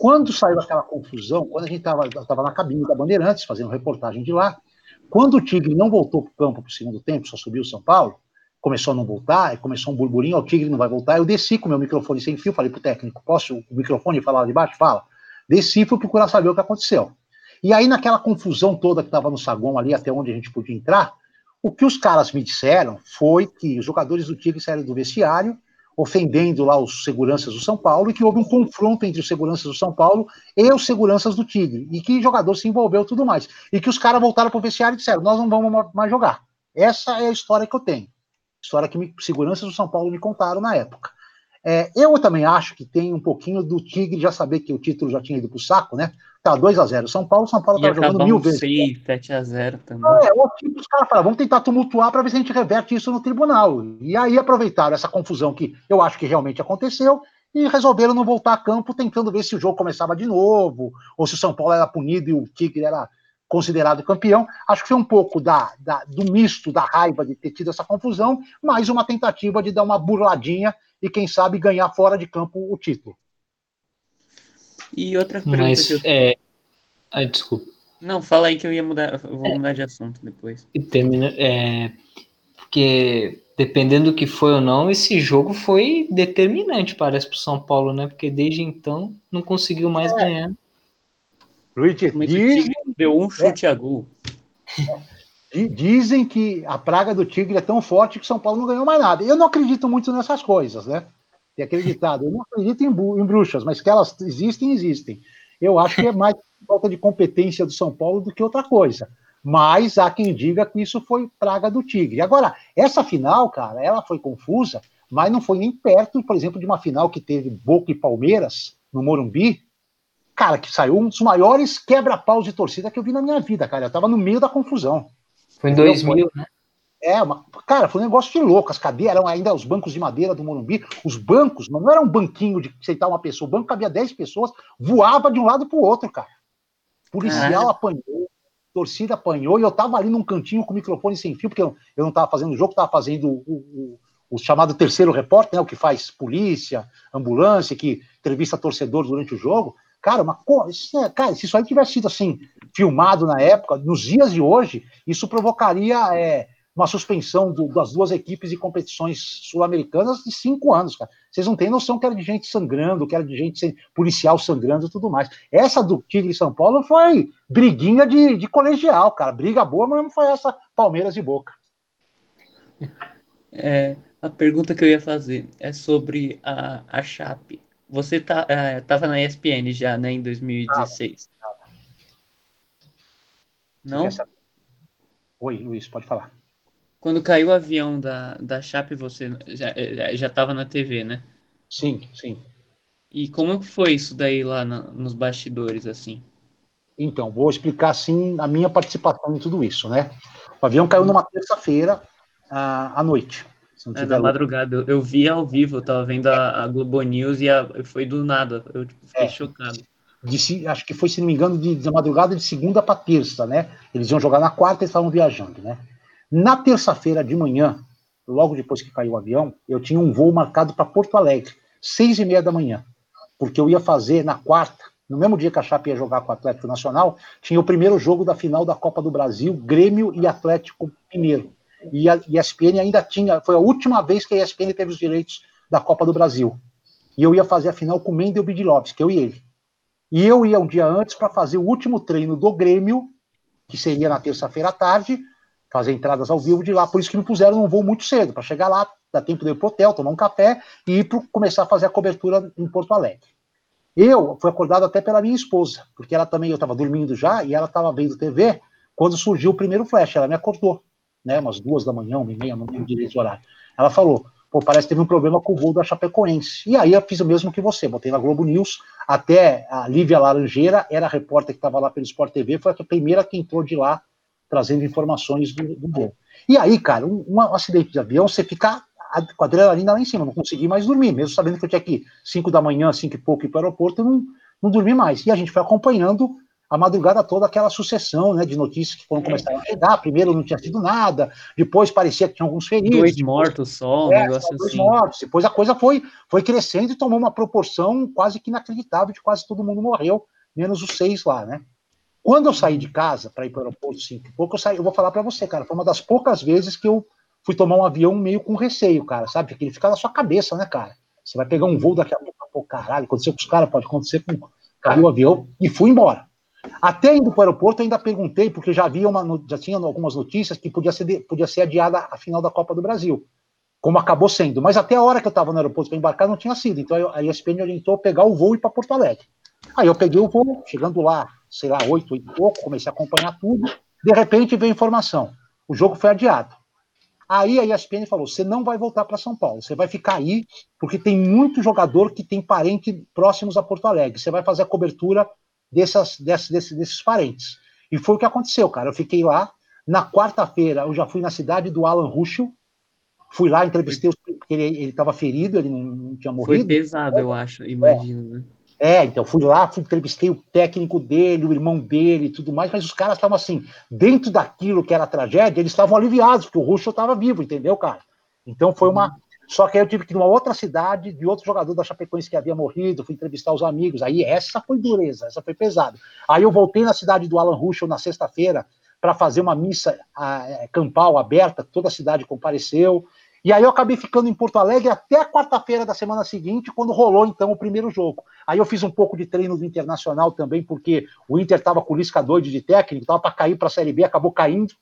Quando saiu aquela confusão, quando a gente estava na cabine da Bandeirantes, fazendo reportagem de lá, quando o Tigre não voltou para o campo para o segundo tempo, só subiu o São Paulo, começou a não voltar, começou um burburinho, o Tigre não vai voltar, eu desci com o meu microfone sem fio, falei para o técnico, posso o microfone falar lá de baixo? Fala. Desci fui procurar saber o que aconteceu. E aí, naquela confusão toda que estava no saguão ali, até onde a gente podia entrar, o que os caras me disseram foi que os jogadores do Tigre saíram do vestiário, ofendendo lá os seguranças do São Paulo, e que houve um confronto entre os seguranças do São Paulo e os seguranças do Tigre, e que jogador se envolveu tudo mais. E que os caras voltaram para o vestiário e disseram: Nós não vamos mais jogar. Essa é a história que eu tenho. História que me, seguranças do São Paulo me contaram na época. É, eu também acho que tem um pouquinho do Tigre já saber que o título já tinha ido para o saco, né? Tá 2x0 São Paulo, São Paulo estava jogando mil vezes. 7x0 também. É, o tipo, os caras falaram, vamos tentar tumultuar para ver se a gente reverte isso no tribunal. E aí aproveitaram essa confusão que eu acho que realmente aconteceu e resolveram não voltar a campo, tentando ver se o jogo começava de novo, ou se o São Paulo era punido e o Tigre era considerado campeão. Acho que foi um pouco da, da, do misto da raiva de ter tido essa confusão, mais uma tentativa de dar uma burladinha e, quem sabe, ganhar fora de campo o título. E outra pergunta Mas, que eu... é... Ai, desculpa. Não, fala aí que eu ia mudar, vou é, mudar de assunto depois. E termina, é, porque dependendo do que foi ou não, esse jogo foi determinante, parece, para o São Paulo, né? Porque desde então não conseguiu mais é. ganhar. Luiz, deu um chute é. a gol. Dizem que a praga do Tigre é tão forte que São Paulo não ganhou mais nada. Eu não acredito muito nessas coisas, né? Tem acreditado. Eu não acredito em, bruxas, mas que elas existem, existem. Eu acho que é mais falta de competência do São Paulo do que outra coisa. Mas há quem diga que isso foi praga do Tigre. Agora, essa final, cara, ela foi confusa, mas não foi nem perto, por exemplo, de uma final que teve Boca e Palmeiras, no Morumbi, cara, que saiu um dos maiores quebra-paus de torcida que eu vi na minha vida, cara. Eu tava no meio da confusão. Foi em 2000, né? É, uma, cara, foi um negócio de louco. As cadeiras eram ainda os bancos de madeira do Morumbi. Os bancos, mas não era um banquinho de sentar uma pessoa. O banco cabia 10 pessoas, voava de um lado para o outro, cara. Policial apanhou, torcida apanhou, e eu tava ali num cantinho com o microfone sem fio, porque eu, eu não tava fazendo o jogo, tava fazendo o, o, o, chamado terceiro repórter, né, o que faz polícia, ambulância, que entrevista torcedor durante o jogo. Cara, uma é, cara, se isso aí tivesse sido assim, filmado na época, nos dias de hoje, isso provocaria é, uma suspensão do, das duas equipes de competições sul-americanas de cinco anos, cara. Vocês não têm noção que era de gente sangrando, que era de gente policial sangrando e tudo mais. Essa do Tigre São Paulo foi briguinha de, de colegial, cara. Briga boa, mas não foi essa Palmeiras e Boca. É, a pergunta que eu ia fazer é sobre a, a Chape. Você tá, é, tava na ESPN já, né, em 2016. Ah, não? Oi, Luiz, pode falar. Quando caiu o avião da, da Chape, você já, já tava na TV, né? Sim, sim. E como foi isso daí lá na, nos bastidores, assim? Então, vou explicar, assim, a minha participação em tudo isso, né? O avião caiu numa terça-feira à noite. É, na madrugada. Eu, eu vi ao vivo, eu tava vendo a, a Globo News e a, foi do nada. Eu tipo, fiquei é. chocado. De, acho que foi, se não me engano, de, de madrugada de segunda para terça, né? Eles iam jogar na quarta e estavam viajando, né? Na terça-feira de manhã, logo depois que caiu o avião, eu tinha um voo marcado para Porto Alegre, seis e meia da manhã, porque eu ia fazer na quarta, no mesmo dia que a Chape ia jogar com o Atlético Nacional, tinha o primeiro jogo da final da Copa do Brasil, Grêmio e Atlético Mineiro. E a ESPN ainda tinha, foi a última vez que a ESPN teve os direitos da Copa do Brasil. E eu ia fazer a final com o Mendel que eu e ele. E eu ia um dia antes para fazer o último treino do Grêmio, que seria na terça-feira à tarde, fazer entradas ao vivo de lá. Por isso que me puseram num voo muito cedo, para chegar lá, dar tempo de ir pro hotel, tomar um café e ir pro, começar a fazer a cobertura em Porto Alegre. Eu fui acordado até pela minha esposa, porque ela também, eu estava dormindo já, e ela estava vendo TV quando surgiu o primeiro flash. Ela me acordou, né, umas duas da manhã, uma e meia, não lembro direito o horário. Ela falou, pô, parece que teve um problema com o voo da Chapecoense. E aí eu fiz o mesmo que você, botei na Globo News, até a Lívia Laranjeira, era a repórter que estava lá pelo Sport TV, foi a primeira que entrou de lá trazendo informações do, do voo. E aí, cara, um, um, acidente de avião, você fica com a adrenalina lá em cima, não consegui mais dormir, mesmo sabendo que eu tinha que 5 da manhã, 5 e pouco ir para o aeroporto, eu não, não dormi mais. E a gente foi acompanhando a madrugada toda aquela sucessão né, de notícias que foram começando a chegar. Primeiro não tinha sido nada, depois parecia que tinha alguns feridos. Dois mortos só, um é, negócio dois assim. mortos. Depois a coisa foi, foi crescendo e tomou uma proporção quase que inacreditável de quase todo mundo morreu, menos os seis lá, né? Quando eu saí de casa para ir para o aeroporto cinco e pouco, eu, saí, eu vou falar para você, cara, foi uma das poucas vezes que eu fui tomar um avião meio com receio, cara, sabe? Porque ele fica na sua cabeça, né, cara? Você vai pegar um voo daqui a pouco, pô, caralho, aconteceu com os caras, pode acontecer com caiu o avião e fui embora. Até indo para o aeroporto, ainda perguntei, porque já havia uma, já tinha algumas notícias que podia ser, podia ser adiada a final da Copa do Brasil, como acabou sendo. Mas até a hora que eu estava no aeroporto para embarcar, não tinha sido. Então a ESPN orientou pegar o voo e ir para Porto Alegre. Aí eu peguei o voo, chegando lá, sei lá, oito, e pouco, comecei a acompanhar tudo. De repente veio informação: o jogo foi adiado. Aí a ESPN falou: você não vai voltar para São Paulo, você vai ficar aí, porque tem muito jogador que tem parente próximos a Porto Alegre. Você vai fazer a cobertura dessas, dessas, desses, desses parentes. E foi o que aconteceu, cara. Eu fiquei lá. Na quarta-feira, eu já fui na cidade do Alan Ruschel. Fui lá, entrevistei, porque ele estava ferido, ele não, não, tinha morrido. Foi pesado, eu acho, imagino, é. né? É, então fui lá, fui, entrevistei o técnico dele, o irmão dele e tudo mais, mas os caras estavam assim, dentro daquilo que era tragédia, eles estavam aliviados, porque o Russo estava vivo, entendeu, cara? Então foi uma. Só que aí eu tive que ir numa outra cidade, de outro jogador da Chapecoense que havia morrido, fui entrevistar os amigos. Aí essa foi dureza, essa foi pesada. Aí eu voltei na cidade do Alan Ruschel na sexta-feira para fazer uma missa a, é, campal aberta, toda a cidade compareceu. E aí eu acabei ficando em Porto Alegre até a quarta-feira da semana seguinte, quando rolou então o primeiro jogo. Aí eu fiz um pouco de treino do Internacional também, porque o Inter estava com o Lisca doido de técnico, estava para cair para a Série B, acabou caindo,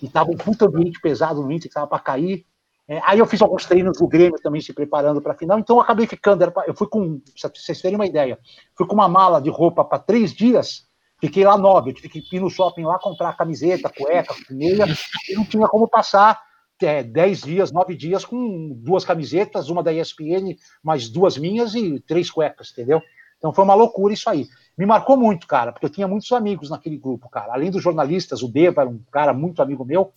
e estava um puta ambiente pesado no Inter, que estava para cair. É, aí eu fiz alguns treinos do Grêmio também se preparando para a final, então eu acabei ficando. Pra, eu fui com, pra vocês terem uma ideia, fui com uma mala de roupa para três dias, fiquei lá nove. Eu tive que ir no shopping lá comprar camiseta, cueca, meia, e não tinha como passar é, dez dias, nove dias com duas camisetas, uma da ESPN, mais duas minhas e três cuecas, entendeu? Então foi uma loucura isso aí. Me marcou muito, cara, porque eu tinha muitos amigos naquele grupo, cara. Além dos jornalistas, o Deva era um cara muito amigo meu.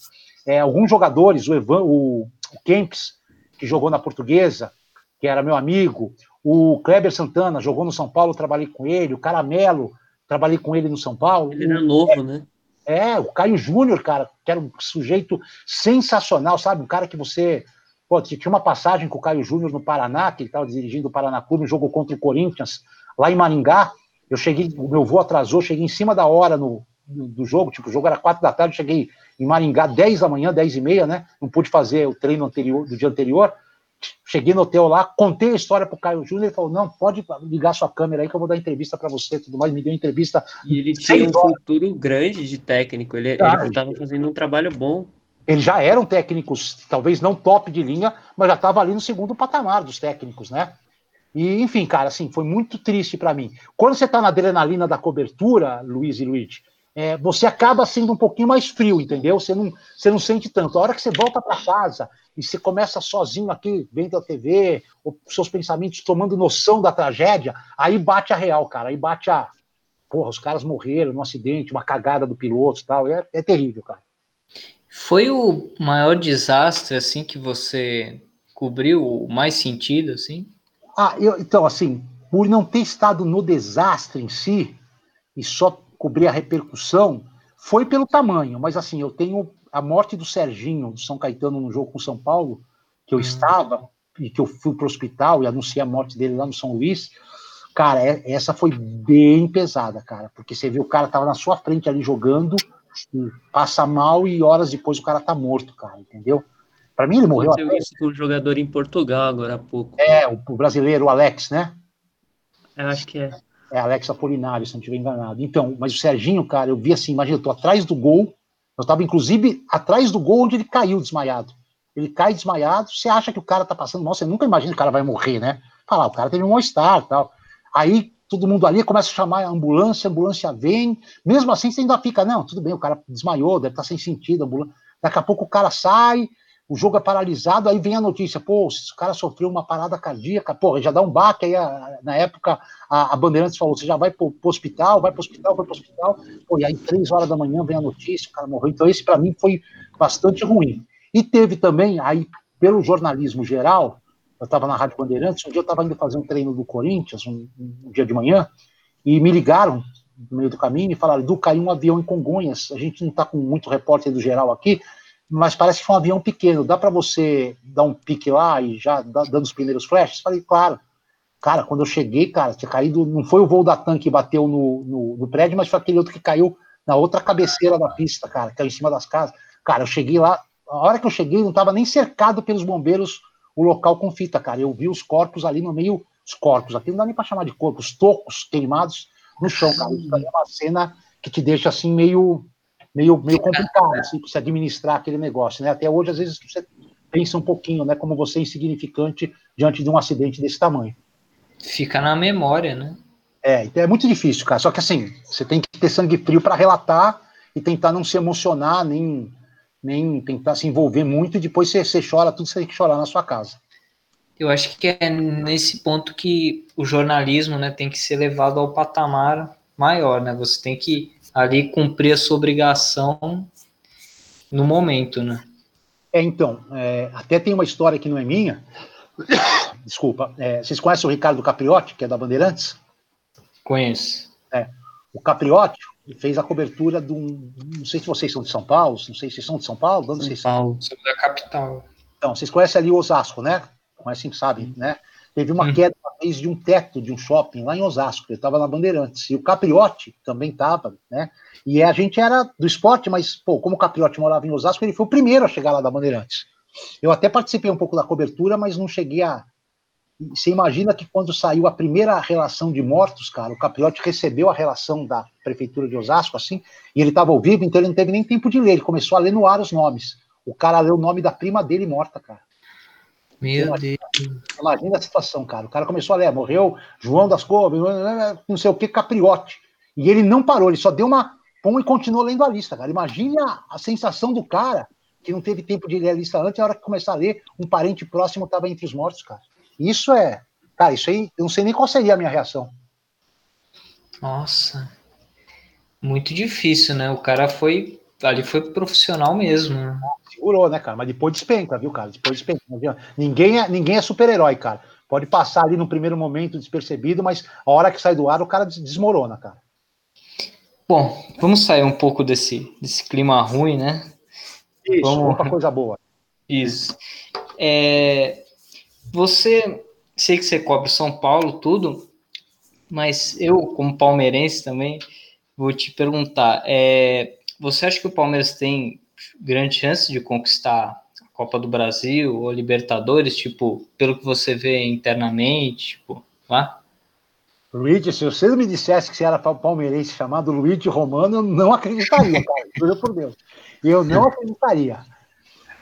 É, alguns jogadores, o Evan, o, o Kempis, que jogou na Portuguesa, que era meu amigo. O Kleber Santana jogou no São Paulo, trabalhei com ele. O Caramelo, trabalhei com ele no São Paulo. Ele era novo, né? É, o Caio Júnior, cara, que era um sujeito sensacional, sabe? Um cara que você. Pô, tinha uma passagem com o Caio Júnior no Paraná, que ele estava dirigindo o Paraná Clube, um jogo contra o Corinthians, lá em Maringá. Eu cheguei, o meu voo atrasou, cheguei em cima da hora no, do jogo, tipo, o jogo era quatro da tarde, cheguei em Maringá 10 da manhã, 10 e meia, né? Não pude fazer o treino anterior, do dia anterior. Cheguei no hotel lá, contei a história pro Caio Júnior, ele falou: não, pode ligar sua câmera aí que eu vou dar entrevista para você tudo mais. Me deu entrevista. E ele tinha um futuro grande de técnico, ele ah, estava fazendo um trabalho bom. Eles já eram técnicos, talvez não top de linha, mas já estava ali no segundo patamar dos técnicos, né? E, enfim, cara, assim, foi muito triste para mim. Quando você está na adrenalina da cobertura, Luiz e Luiz, é, você acaba sendo um pouquinho mais frio, entendeu? Você não, você não sente tanto. A hora que você volta para casa e você começa sozinho aqui, vendo a TV, os seus pensamentos tomando noção da tragédia, aí bate a real, cara. Aí bate a. Porra, os caras morreram num acidente, uma cagada do piloto e tal. É, é terrível, cara. Foi o maior desastre, assim, que você cobriu, o mais sentido, assim? Ah, eu, então, assim, por não ter estado no desastre em si, e só cobrir a repercussão foi pelo tamanho, mas assim, eu tenho a morte do Serginho, do São Caetano, no jogo com São Paulo, que eu hum. estava, e que eu fui para o hospital e anunciei a morte dele lá no São Luís. Cara, é, essa foi bem pesada, cara, porque você vê o cara tava na sua frente ali jogando, passa mal e horas depois o cara tá morto, cara, entendeu? Para mim ele morreu. Eu isso com um jogador em Portugal agora há pouco. É, o, o brasileiro, o Alex, né? Eu acho que é. É Alex Apolinário, se não estiver enganado. Então, mas o Serginho, cara, eu vi assim, imagina, eu tô atrás do gol, eu estava inclusive atrás do gol onde ele caiu desmaiado. Ele cai desmaiado, você acha que o cara tá passando mal, você nunca imagina que o cara vai morrer, né? Fala, o cara teve um mal-estar tal. Aí todo mundo ali começa a chamar a ambulância, a ambulância vem, mesmo assim você ainda fica, não, tudo bem, o cara desmaiou, deve estar tá sem sentido, ambulância. Daqui a pouco o cara sai, o jogo é paralisado, aí vem a notícia, pô, o cara sofreu uma parada cardíaca, pô, já dá um baque, aí a, na época a, a, Bandeirantes falou, você já vai pro, pro hospital, vai pro hospital, vai pro hospital, pô, e aí três horas da manhã vem a notícia, o cara morreu, então esse para mim foi bastante ruim. E teve também, aí, pelo jornalismo geral, eu estava na Rádio Bandeirantes, um dia eu estava indo fazer um treino do Corinthians, um, um, dia de manhã, e me ligaram no meio do caminho e falaram, Du, caiu um avião em Congonhas, a gente não está com muito repórter do geral aqui, mas parece que foi um avião pequeno. Dá para você dar um pique lá e já dando os primeiros flashes? Falei, claro. Cara, quando eu cheguei, cara, tinha caído. Não foi o voo da tanque que bateu no, no, no, prédio, mas foi aquele outro que caiu na outra cabeceira da pista, cara, que caiu em cima das casas. Cara, eu cheguei lá. A hora que eu cheguei, não estava nem cercado pelos bombeiros o local com fita, cara. Eu vi os corpos ali no meio. Os corpos, aqui não dá nem para chamar de corpos, tocos queimados no chão, cara. Isso é uma cena que te deixa assim meio meio, meio complicado assim, para se administrar aquele negócio, né? Até hoje, às vezes, você pensa um pouquinho, né? Como você é insignificante diante de um acidente desse tamanho. Fica na memória, né? É, então é muito difícil, cara. Só que assim, você tem que ter sangue frio para relatar e tentar não se emocionar, nem, nem tentar se envolver muito, e depois você, você chora tudo, você tem que chorar na sua casa. Eu acho que é nesse ponto que o jornalismo né, tem que ser levado ao patamar maior, né? Você tem que ali cumprir a sua obrigação no momento, né? É, então, é, até tem uma história que não é minha. Desculpa. É, vocês conhecem o Ricardo Capriotti, que é da Bandeirantes? Conheço. É, o Capriotti fez a cobertura de um. Não sei se vocês são de São Paulo, não sei se são de São Paulo. São Paulo, são da capital. Então, vocês conhecem ali o Osasco, né? Conhecem, sabem, né? Teve uma hum. queda vez de um teto de um shopping lá em Osasco, ele estava na Bandeirantes. E o Capriotti também estava, né? E a gente era do esporte, mas, pô, como o Capriotti morava em Osasco, ele foi o primeiro a chegar lá da Bandeirantes. Eu até participei um pouco da cobertura, mas não cheguei a. Você imagina que quando saiu a primeira relação de mortos, cara, o Capriotti recebeu a relação da prefeitura de Osasco, assim, e ele estava ao vivo, então ele não teve nem tempo de ler, ele começou a ler no ar os nomes. O cara leu o nome da prima dele morta, cara. Meu imagina, Deus. Imagina a situação, cara. O cara começou a ler, morreu João das Couves, não sei o que, Capriote. E ele não parou, ele só deu uma pão e continuou lendo a lista, cara. Imagina a sensação do cara que não teve tempo de ler a lista antes, e na hora que começar a ler, um parente próximo estava entre os mortos, cara. Isso é. Cara, isso aí, eu não sei nem qual seria a minha reação. Nossa. Muito difícil, né? O cara foi. Ali foi profissional mesmo. Né? Segurou, né, cara? Mas depois despenca, viu, cara? Depois despenca. Ninguém é, ninguém é super-herói, cara. Pode passar ali no primeiro momento despercebido, mas a hora que sai do ar, o cara desmorona, cara. Bom, vamos sair um pouco desse, desse clima ruim, né? Isso, vamos para coisa boa. Isso. É, você, sei que você cobre São Paulo, tudo, mas eu, como palmeirense também, vou te perguntar: é, você acha que o Palmeiras tem grande chance de conquistar a Copa do Brasil ou Libertadores, tipo, pelo que você vê internamente, tipo, lá? Luigi, se você me dissesse que você era palmeirense chamado Luigi Romano, eu não acreditaria, cara. Juro por Deus. Eu não acreditaria.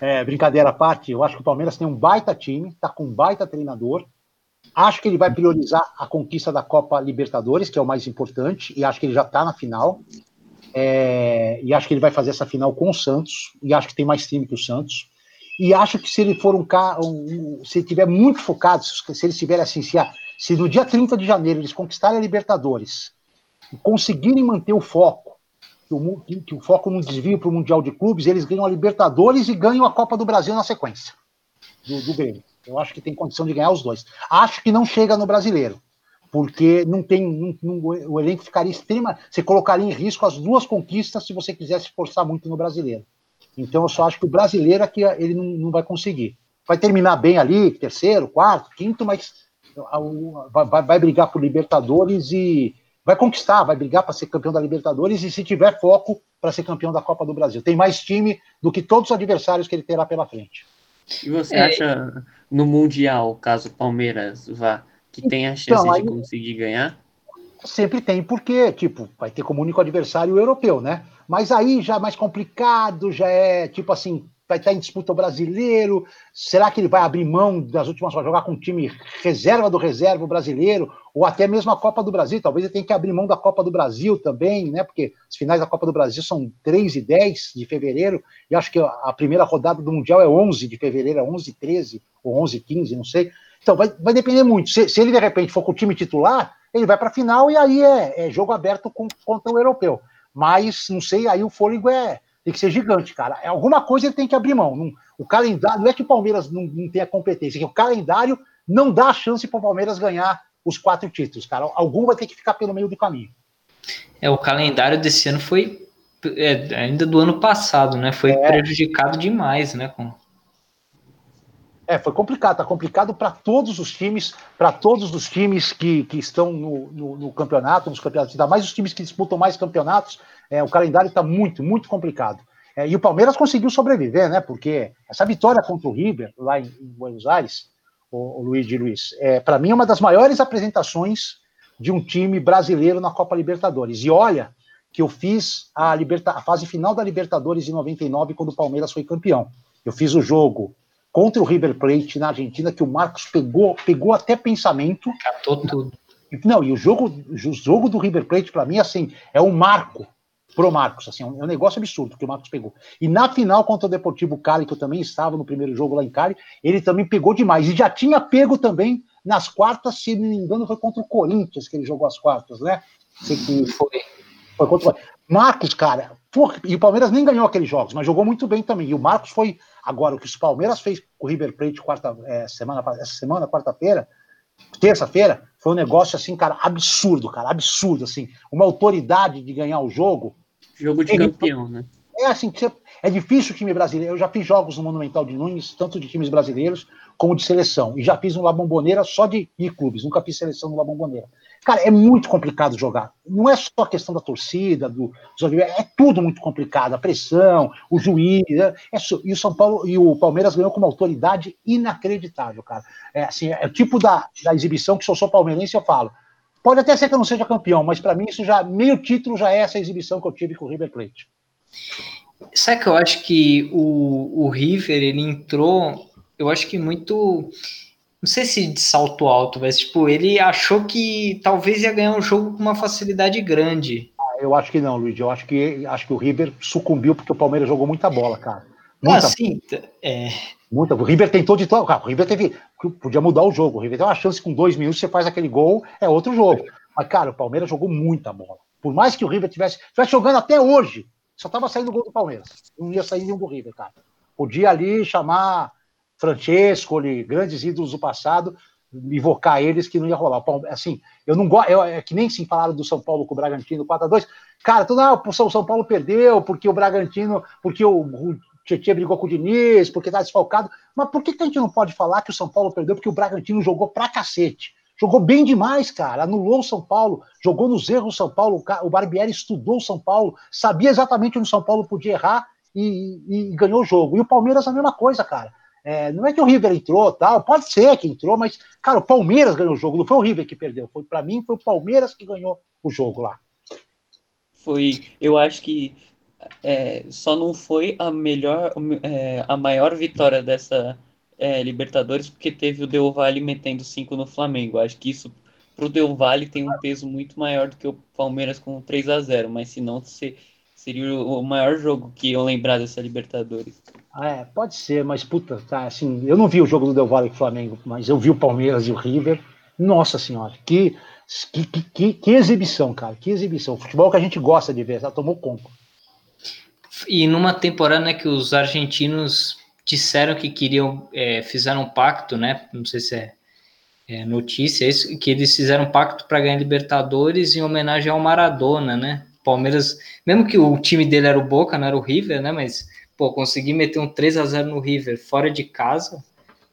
É, brincadeira à parte, eu acho que o Palmeiras tem um baita time, tá com um baita treinador. Acho que ele vai priorizar a conquista da Copa Libertadores, que é o mais importante, e acho que ele já está na final. É, e acho que ele vai fazer essa final com o Santos, e acho que tem mais time que o Santos. E acho que se ele for um cara, um, se ele tiver muito focado, se ele estiver assim, se, se no dia 30 de janeiro eles conquistarem a Libertadores, conseguirem manter o foco, que o, que o foco não desvio para o Mundial de Clubes, eles ganham a Libertadores e ganham a Copa do Brasil na sequência do, do Grêmio. Eu acho que tem condição de ganhar os dois. Acho que não chega no brasileiro, porque não tem. Não, não, o elenco ficaria extrema. Você colocaria em risco as duas conquistas se você quisesse forçar muito no brasileiro. Então eu só acho que o brasileiro é que ele não, não vai conseguir. Vai terminar bem ali, terceiro, quarto, quinto, mas vai, vai, vai brigar por Libertadores e vai conquistar, vai brigar para ser campeão da Libertadores e se tiver foco para ser campeão da Copa do Brasil. Tem mais time do que todos os adversários que ele terá pela frente. E você é... acha no Mundial, caso o Palmeiras vá, que tem a chance então, aí... de conseguir ganhar? Sempre tem, porque, tipo, vai ter como único adversário o europeu, né? Mas aí já é mais complicado, já é tipo assim, vai estar em disputa o brasileiro. Será que ele vai abrir mão das últimas para jogar com um time reserva do reserva brasileiro? Ou até mesmo a Copa do Brasil? Talvez ele tenha que abrir mão da Copa do Brasil também, né? Porque as finais da Copa do Brasil são 3 e 10 de fevereiro, e acho que a primeira rodada do Mundial é 11 de fevereiro, é 11 e 13, ou 11 e 15, não sei. Então vai, vai depender muito. Se, se ele de repente for com o time titular, ele vai para a final e aí é, é jogo aberto com, contra o europeu. Mas, não sei, aí o fôlego é, tem que ser gigante, cara. É alguma coisa ele tem que abrir mão. Não, o calendário, não é que o Palmeiras não, não tenha competência, é que o calendário não dá chance para o Palmeiras ganhar os quatro títulos, cara. Algum vai ter que ficar pelo meio do caminho. É, o calendário desse ano foi é, ainda do ano passado, né? Foi é. prejudicado demais, né? Com... É, foi complicado, tá complicado para todos os times, para todos os times que, que estão no, no, no, campeonato, nos campeonatos, ainda mais os times que disputam mais campeonatos, é, o calendário está muito, muito complicado. É, e o Palmeiras conseguiu sobreviver, né? Porque essa vitória contra o River, lá em, em Buenos Aires, o, o Luiz de Luiz, é, para mim é uma das maiores apresentações de um time brasileiro na Copa Libertadores. E olha que eu fiz a, liberta, a fase final da Libertadores em 99, quando o Palmeiras foi campeão. Eu fiz o jogo contra o River Plate na Argentina, que o Marcos pegou, pegou até pensamento. Catou tudo. Não, e o jogo, o jogo do River Plate, para mim, assim, é um marco pro Marcos, assim, é um negócio absurdo que o Marcos pegou. E na final contra o Deportivo Cali, que eu também estava no primeiro jogo lá em Cali, ele também pegou demais. E já tinha pego também nas quartas, se não me engano, foi contra o Corinthians que ele jogou as quartas, né? Sei que foi. Foi contra o Marcos, cara, porra, e o Palmeiras nem ganhou aqueles jogos, mas jogou muito bem também. E o Marcos foi Agora, o que o Palmeiras fez com o River Plate quarta, é, semana, essa semana, quarta-feira, terça-feira, foi um negócio assim, cara, absurdo, cara, absurdo, assim. Uma autoridade de ganhar o jogo. Jogo de campeão, né? É assim, é difícil o time brasileiro. Eu já fiz jogos no Monumental de Nunes, tanto de times brasileiros como de seleção. E já fiz um La Bombonera só de, de clubes, nunca fiz seleção no La Bombonera. Cara, é muito complicado jogar. Não é só a questão da torcida, do, é tudo muito complicado. A pressão, o juiz. É, é, e o São Paulo e o Palmeiras ganhou com uma autoridade inacreditável, cara. É, assim, é o tipo da, da exibição que se eu sou palmeirense, eu falo. Pode até ser que eu não seja campeão, mas para mim isso já, meio título já é essa exibição que eu tive com o River Plate. Sabe que eu acho que o, o River, ele entrou, eu acho que muito não sei se de salto alto, mas tipo, ele achou que talvez ia ganhar um jogo com uma facilidade grande. Ah, eu acho que não, Luiz. Eu acho que acho que o River sucumbiu porque o Palmeiras jogou muita bola, cara. Muita, ah, sim, é. Muita. O River tentou de todo. O River teve. Podia mudar o jogo. O River tem uma chance com dois minutos, você faz aquele gol, é outro jogo. Mas, cara, o Palmeiras jogou muita bola. Por mais que o River tivesse, tivesse jogando até hoje, só tava saindo o gol do Palmeiras. Não ia sair nenhum do River, cara. Podia ali chamar Francesco, grandes ídolos do passado, invocar eles que não ia rolar. Assim, eu não gosto. É que nem se falaram do São Paulo com o Bragantino 4x2. Cara, tudo, ah, o São, Paulo perdeu, porque o Bragantino, porque o, o Tietchan brigou com o Diniz, porque tá desfalcado. Mas por que, que a gente não pode falar que o São Paulo perdeu porque o Bragantino jogou pra cacete? Jogou bem demais, cara. Anulou o São Paulo, jogou nos erros do São Paulo. O Barbieri estudou o São Paulo, sabia exatamente onde o São Paulo podia errar e, e, e ganhou o jogo. E o Palmeiras a mesma coisa, cara. É, não é que o River entrou, tal, pode ser que entrou, mas, cara, o Palmeiras ganhou o jogo, não foi o River que perdeu. Foi para mim, foi o Palmeiras que ganhou o jogo lá. Foi, eu acho que é, só não foi a melhor, é, a maior vitória dessa é, Libertadores porque teve o Del Valle metendo cinco no Flamengo. Acho que isso pro Del Valle tem um peso muito maior do que o Palmeiras com 3 a 0 mas se não seria o maior jogo que eu lembrar dessa Libertadores. É, pode ser, mas puta, tá, assim, eu não vi o jogo do Del Valle com o Flamengo, mas eu vi o Palmeiras e o River. Nossa senhora, que, que, que, que exibição, cara, que exibição. Futebol que a gente gosta de ver, já tomou conta. E numa temporada né, que os argentinos disseram que queriam, é, fizeram um pacto, né? Não sei se é, é notícia, é isso, que eles fizeram um pacto para ganhar Libertadores em homenagem ao Maradona, né? Palmeiras, mesmo que o time dele era o Boca, não era o River, né? Mas pô, conseguir meter um 3 a 0 no River fora de casa,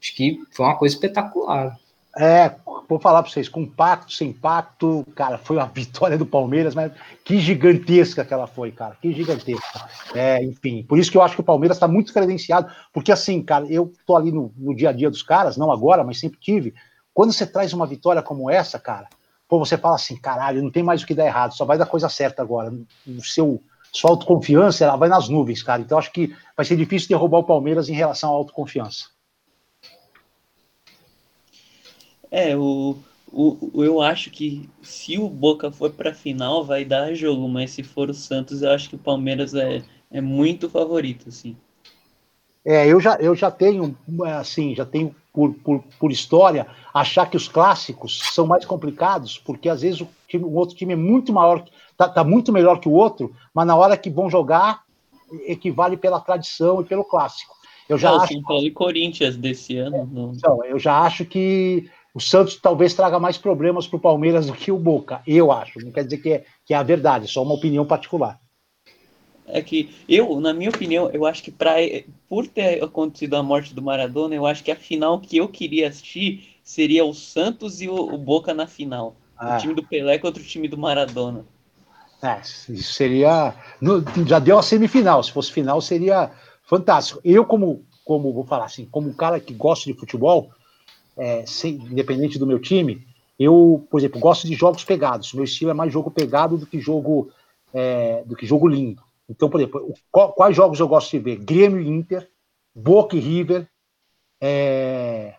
acho que foi uma coisa espetacular. É, vou falar para vocês, com pacto, sem pacto, cara, foi uma vitória do Palmeiras, mas que gigantesca que ela foi, cara, que gigantesca. É, enfim, por isso que eu acho que o Palmeiras está muito credenciado, porque assim, cara, eu tô ali no, no, dia a dia dos caras, não agora, mas sempre tive. Quando você traz uma vitória como essa, cara, pô, você fala assim, caralho, não tem mais o que dar errado, só vai dar coisa certa agora. O seu sua autoconfiança ela vai nas nuvens, cara. Então acho que vai ser difícil derrubar o Palmeiras em relação à autoconfiança. É, o, o, eu acho que se o Boca for para a final vai dar jogo, mas se for o Santos, eu acho que o Palmeiras é, é muito favorito, assim. É, eu já, eu já tenho, assim, já tenho por, por, por história, achar que os clássicos são mais complicados, porque às vezes o, time, o outro time é muito maior, tá, tá, muito melhor que o outro, mas na hora que vão jogar, equivale pela tradição e pelo clássico. Eu já é, acho... São Paulo e Corinthians desse ano. No... Então, eu já acho que o Santos talvez traga mais problemas para o Palmeiras do que o Boca. Eu acho. Não quer dizer que é, que é a verdade, é só uma opinião particular. É que eu, na minha opinião, eu acho que pra, por ter acontecido a morte do Maradona, eu acho que a final que eu queria assistir seria o Santos e o, o Boca na final. Ah. O time do Pelé contra o time do Maradona. É, isso seria. No, já deu a semifinal. Se fosse final, seria fantástico. Eu, como, como vou falar assim, como um cara que gosta de futebol, é, sem, independente do meu time, eu, por exemplo, gosto de jogos pegados. Meu estilo é mais jogo pegado do que jogo é, do que jogo lindo. Então, por exemplo, quais jogos eu gosto de ver? Grêmio e Inter, Boca e River, é...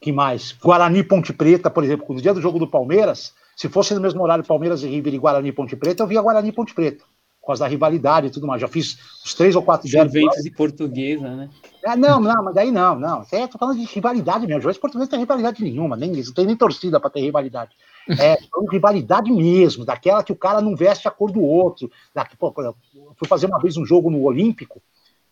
que mais? Guarani Ponte Preta, por exemplo, no dia do jogo do Palmeiras, se fosse no mesmo horário Palmeiras e River e Guarani Ponte Preta, eu via Guarani Ponte Preta, por causa da rivalidade e tudo mais. Já fiz os três ou quatro Juventus e Portuguesa, né? É, não, não, mas daí não, não. Você tô falando de rivalidade mesmo. Juventus e Portuguesa não tem rivalidade nenhuma, nem, não tem nem torcida para ter rivalidade. É uma rivalidade mesmo, daquela que o cara não veste a cor do outro. Pô, eu fui fazer uma vez um jogo no Olímpico,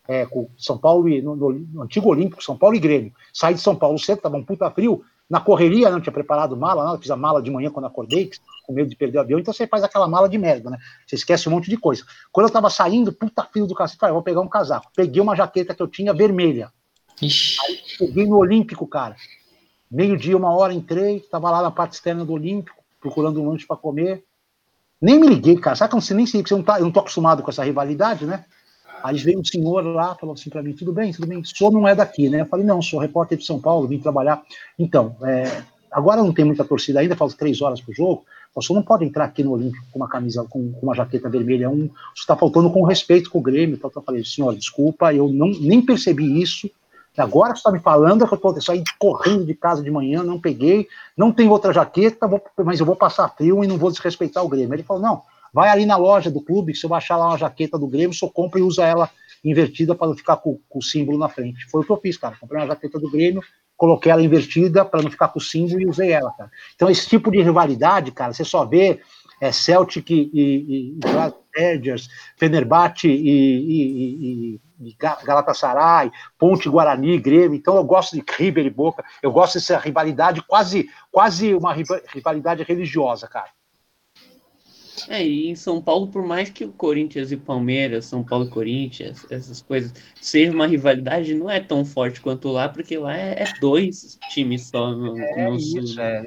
é, com São Paulo e no, no, antigo Olímpico, São Paulo e Grêmio. Saí de São Paulo cedo, tava um puta frio, na correria, não tinha preparado mala, não, fiz a mala de manhã quando acordei, com medo de perder o avião, então você faz aquela mala de merda, né? Você esquece um monte de coisa. Quando eu tava saindo, puta frio do cacete, falei, vou pegar um casaco. Peguei uma jaqueta que eu tinha vermelha. Ixi. Aí peguei no Olímpico, cara. Meio-dia, uma hora, entrei, tava lá na parte externa do Olímpico, procurando um lanche para comer. Nem me liguei, cara. Sabe que eu não sei nem sei, porque eu não, tá, eu não tô acostumado com essa rivalidade, né? Aí veio um senhor lá, falou assim para mim: tudo bem, tudo bem, o senhor não é daqui, né? Eu falei: não, sou repórter de São Paulo, vim trabalhar. Então, é, agora não tem muita torcida ainda, falta três horas pro jogo. O senhor não pode entrar aqui no Olímpico com uma camisa, com, com uma jaqueta vermelha. É um, está faltando com respeito com o Grêmio. Então, eu falei: senhor, desculpa, eu não, nem percebi isso. Agora que você está me falando, eu estou saindo correndo de casa de manhã, não peguei, não tenho outra jaqueta, vou, mas eu vou passar frio e não vou desrespeitar o Grêmio. Ele falou: não, vai ali na loja do clube, se eu achar lá uma jaqueta do Grêmio, só compra e usa ela invertida para não ficar com, com, o símbolo na frente. Foi o que eu fiz, cara. Comprei uma jaqueta do Grêmio coloquei ela invertida para não ficar com o símbolo e usei ela, cara. Então, esse tipo de rivalidade, cara, você só vê é, Celtic e, e, e Rangers, Fenerbahçe e, e, e, Galatasaray, Ponte Guarani, Grêmio. Então eu gosto de River e Boca. Eu gosto dessa rivalidade, quase, quase uma rivalidade religiosa, cara. É, e em São Paulo, por mais que o Corinthians e Palmeiras, São Paulo e Corinthians, essas coisas, seja uma rivalidade, não é tão forte quanto lá, porque lá é, é dois times só no, é no isso, É.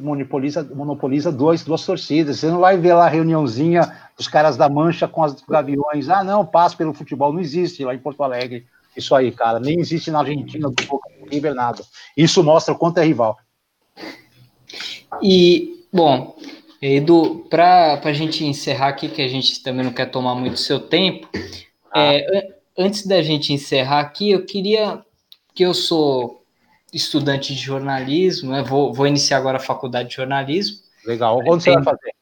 Monopoliza, monopoliza dois, duas torcidas. Você não vai ver lá a reuniãozinha dos caras da Mancha com as Gaviões. Ah, não, passa pelo futebol. Não existe lá em Porto Alegre. Isso aí, cara. Nem existe na Argentina, do Boca River, nada. Isso mostra o quanto é rival. E, bom, Edu, para a gente encerrar aqui, que a gente também não quer tomar muito seu tempo, ah. é, antes da gente encerrar aqui, eu queria que eu sou estudante de jornalismo, né, vou, vou iniciar agora a faculdade de jornalismo. Legal, onde você vai fazer?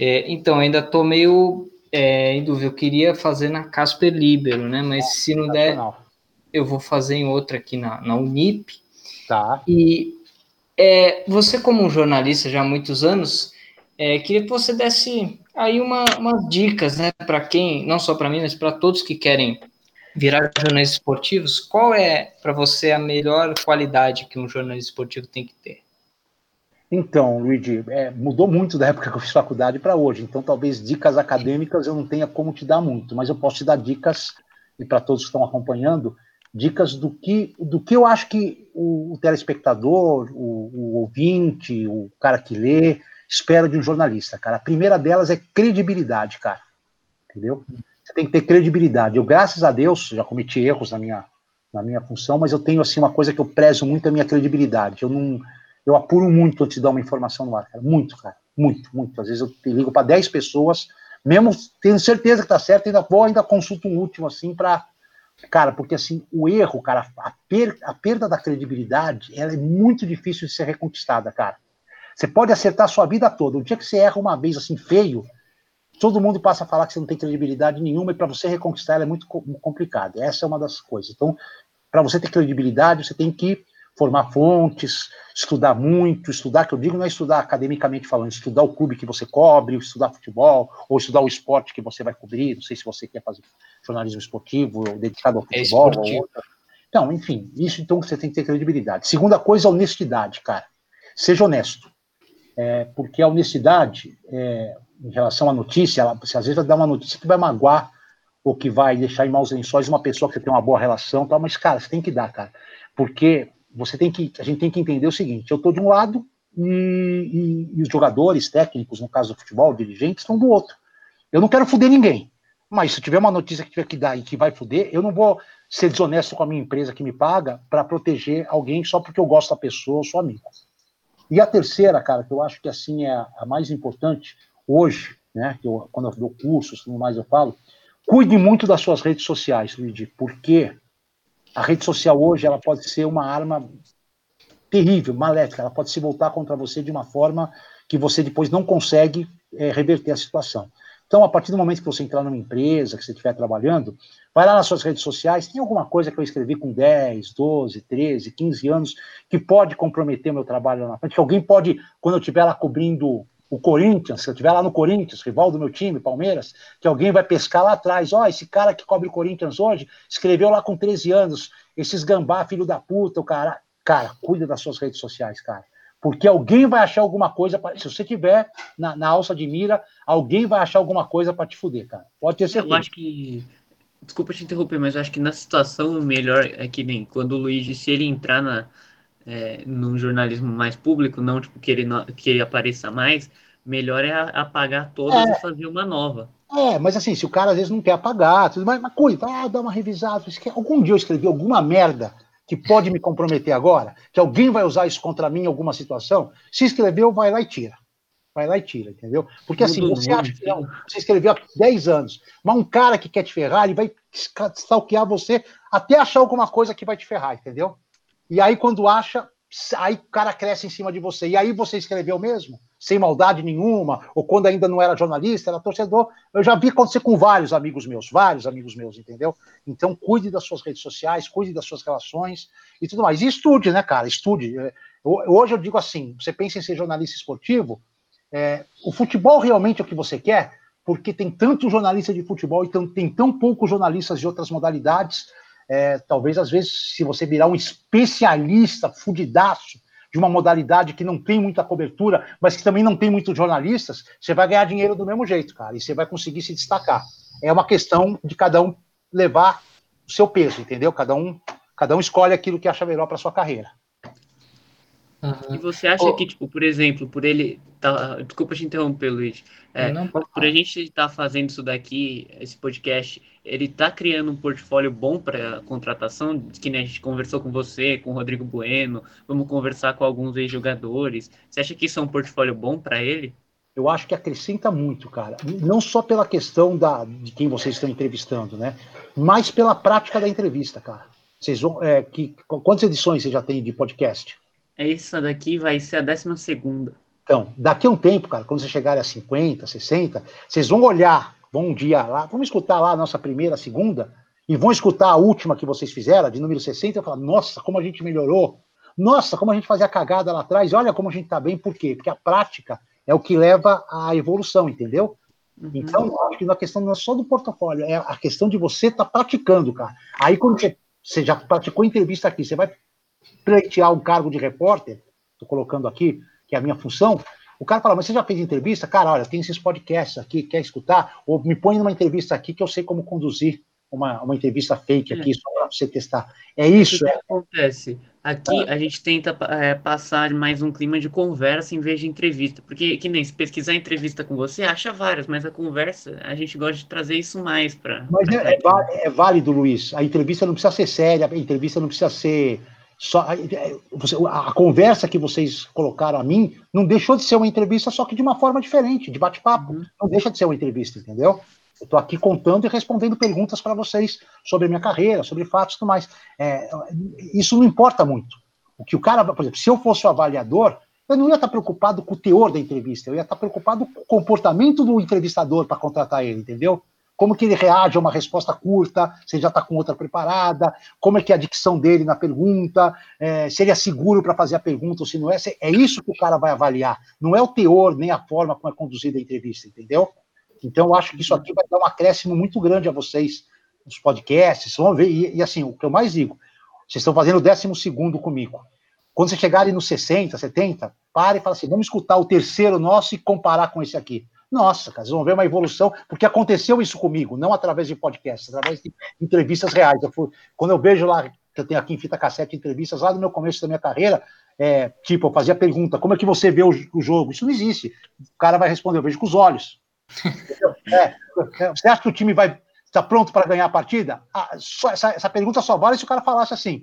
É, então, ainda estou meio é, em dúvida, eu queria fazer na Casper Libero, né, mas se não der, eu vou fazer em outra aqui na, na Unip. Tá. E é, você, como um jornalista já há muitos anos, é, queria que você desse aí uma, umas dicas, né, para quem, não só para mim, mas para todos que querem virar jornalistas esportivos. Qual é, para você, a melhor qualidade que um jornalista esportivo tem que ter? Então, Luigi, é, mudou muito da época que eu fiz faculdade para hoje. Então, talvez dicas acadêmicas eu não tenha como te dar muito, mas eu posso te dar dicas, e para todos que estão acompanhando, dicas do que, do que eu acho que o, o telespectador, o, o, ouvinte, o cara que lê, espera de um jornalista, cara. A primeira delas é credibilidade, cara. Entendeu? Você tem que ter credibilidade. Eu, graças a Deus, já cometi erros na minha, na minha função, mas eu tenho, assim, uma coisa que eu prezo muito, a minha credibilidade. Eu não... Eu apuro muito antes de dar uma informação no ar, cara. Muito, cara. Muito, muito. Às vezes eu ligo para 10 pessoas, mesmo tendo certeza que tá certo, ainda vou, ainda consulto um último, assim, para Cara, porque assim, o erro, cara, a, per, a perda da credibilidade, ela é muito difícil de ser reconquistada, cara. Você pode acertar a sua vida toda. O dia que você erra uma vez assim feio, todo mundo passa a falar que você não tem credibilidade nenhuma e para você reconquistar ela é muito complicado. Essa é uma das coisas. Então, para você ter credibilidade, você tem que formar fontes, estudar muito, estudar, que eu digo não é estudar academicamente falando, estudar o clube que você cobre, estudar futebol, ou estudar o esporte que você vai cobrir, não sei se você quer fazer jornalismo esportivo, dedicado ao é futebol, é ou outra. Então, enfim, isso então você tem que ter credibilidade. Segunda coisa, honestidade, cara. Seja honesto é, porque a honestidade é, em relação à notícia, ela, você às vezes vai dar uma notícia que vai magoar ou que vai deixar em maus lençóis uma pessoa que você tem uma boa relação, tal, mas, cara, você tem que dar, cara, porque você tem que, a gente tem que entender o seguinte, eu estou de um lado e, e, e, os jogadores técnicos, no caso do futebol, dirigentes, estão do outro. Eu não quero foder ninguém, mas se tiver uma notícia que tiver que dar e que vai foder, eu não vou ser desonesto com a minha empresa que me paga para proteger alguém só porque eu gosto da pessoa, ou sou amigo. E a terceira, cara, que eu acho que assim é a mais importante hoje, né? Eu, quando eu dou cursos, tudo mais eu falo, cuide muito das suas redes sociais, Luigi, porque a rede social hoje ela pode ser uma arma terrível, maléfica, ela pode se voltar contra você de uma forma que você depois não consegue é, reverter a situação. Então, a partir do momento que você entrar numa empresa, que você estiver trabalhando, vai lá nas suas redes sociais, tem alguma coisa que eu escrevi com 10, 12, 13, 15 anos que pode comprometer o meu trabalho lá na frente, que alguém pode, quando eu estiver lá cobrindo o Corinthians, se eu estiver lá no Corinthians, rival do meu time, Palmeiras, que alguém vai pescar lá atrás, ó, oh, esse cara que cobre o Corinthians hoje, escreveu lá com 13 anos, esses gambá, filho da puta, o cara... Cara, cuida das suas redes sociais, cara porque alguém vai achar alguma coisa. Pra, se você tiver na, na, alça de mira, alguém vai achar alguma coisa para te fuder, cara. Pode ter certeza. Eu acho que. Desculpa te interromper, mas eu acho que na situação melhor é que nem quando o Luigi, se ele entrar na, é, num jornalismo mais público, não tipo, que ele, que ele apareça mais, melhor é apagar todas é. e fazer uma nova. É, mas assim, se o cara às vezes não quer apagar, tudo mais, mas cuida, ah, dá uma revisada. Algum dia eu escrevi alguma merda que pode me comprometer agora, que alguém vai usar isso contra mim em alguma situação, se escreveu, vai lá e tira. Vai lá e tira, entendeu? Porque assim, você acha que não, você escreveu há 10 anos, mas um cara que quer te ferrar, ele vai stalkear você até achar alguma coisa que vai te ferrar, entendeu? E aí, quando acha, aí o cara cresce em cima de você. E aí você escreveu mesmo? Sem maldade nenhuma, ou quando ainda não era jornalista, era torcedor. Eu já vi acontecer com vários amigos meus, vários amigos meus, entendeu? Então, cuide das suas redes sociais, cuide das suas relações e tudo mais. E estude, né, cara? Estude. É, hoje eu digo assim: você pensa em ser jornalista esportivo, é, o futebol realmente é o que você quer, porque tem tanto jornalista de futebol e tem tão poucos jornalistas de outras modalidades. É, talvez, às vezes, se você virar um especialista fudidaço de uma modalidade que não tem muita cobertura, mas que também não tem muitos jornalistas, você vai ganhar dinheiro do mesmo jeito, cara, e você vai conseguir se destacar. É uma questão de cada um levar o seu peso, entendeu? Cada um, cada um escolhe aquilo que acha melhor para sua carreira. Uhum. E você acha oh. que, tipo, por exemplo, por ele. Tá, desculpa te interromper, Luiz. É, não, por a gente estar tá fazendo isso daqui, esse podcast, ele está criando um portfólio bom para contratação, que nem a gente conversou com você, com o Rodrigo Bueno, vamos conversar com alguns ex-jogadores. Você acha que isso é um portfólio bom para ele? Eu acho que acrescenta muito, cara. Não só pela questão da, de quem vocês estão entrevistando, né? Mas pela prática da entrevista, cara. Vocês vão, é, que, quantas edições você já tem de podcast? Essa daqui vai ser a décima segunda. Então, daqui a um tempo, cara, quando vocês chegarem a 50, 60, vocês vão olhar, vão um dia lá, vamos escutar lá a nossa primeira, segunda, e vão escutar a última que vocês fizeram, de número 60, e falar, nossa, como a gente melhorou, nossa, como a gente fazia cagada lá atrás, olha como a gente tá bem, por quê? Porque a prática é o que leva à evolução, entendeu? Uhum. Então, acho que na questão não é só do portfólio, é a questão de você estar tá praticando, cara. Aí, quando você, você já praticou entrevista aqui, você vai pleitear um cargo de repórter, estou colocando aqui, que é a minha função, o cara fala, mas você já fez entrevista? Cara, olha, tem esses podcasts aqui, quer escutar? Ou me põe numa entrevista aqui que eu sei como conduzir uma, uma entrevista fake aqui, é. só para você testar. É isso. O que é... acontece? Aqui a gente tenta é, passar mais um clima de conversa em vez de entrevista. Porque, que nem se pesquisar entrevista com você, acha várias, mas a conversa, a gente gosta de trazer isso mais para. Mas pra é, é, é válido, Luiz. A entrevista não precisa ser séria, a entrevista não precisa ser só, a, a, conversa que vocês colocaram a mim não deixou de ser uma entrevista, só que de uma forma diferente, de bate-papo. Uhum. Não deixa de ser uma entrevista, entendeu? Eu estou aqui contando e respondendo perguntas para vocês sobre a minha carreira, sobre fatos e tudo mais. É, isso não importa muito. O que o cara, por exemplo, se eu fosse o avaliador, eu não ia estar preocupado com o teor da entrevista, eu ia estar preocupado com o comportamento do entrevistador para contratar ele, entendeu? Como que ele reage a uma resposta curta, se ele já está com outra preparada, como é que é a dicção dele na pergunta, é, se ele é seguro para fazer a pergunta ou se não é. É isso que o cara vai avaliar, não é o teor nem a forma como é conduzida a entrevista, entendeu? Então, eu acho que isso aqui vai dar um acréscimo muito grande a vocês nos podcasts, vão ver, e, e assim, o que eu mais digo, vocês estão fazendo o décimo segundo comigo. Quando vocês chegarem nos 60, 70, pare e fala assim, vamos escutar o terceiro nosso e comparar com esse aqui. Nossa, cara, vocês vão ver uma evolução, porque aconteceu isso comigo, não através de podcasts, através de entrevistas reais. Eu fui, quando eu vejo lá, que eu tenho aqui em fita cassete entrevistas, lá no meu começo da minha carreira, é, tipo, eu fazia pergunta, como é que você vê o, o, jogo? Isso não existe. O cara vai responder, eu vejo com os olhos. é, é você acha que o time vai estar tá pronto para ganhar a partida? Ah, só, essa, essa pergunta só vale se o cara falasse assim,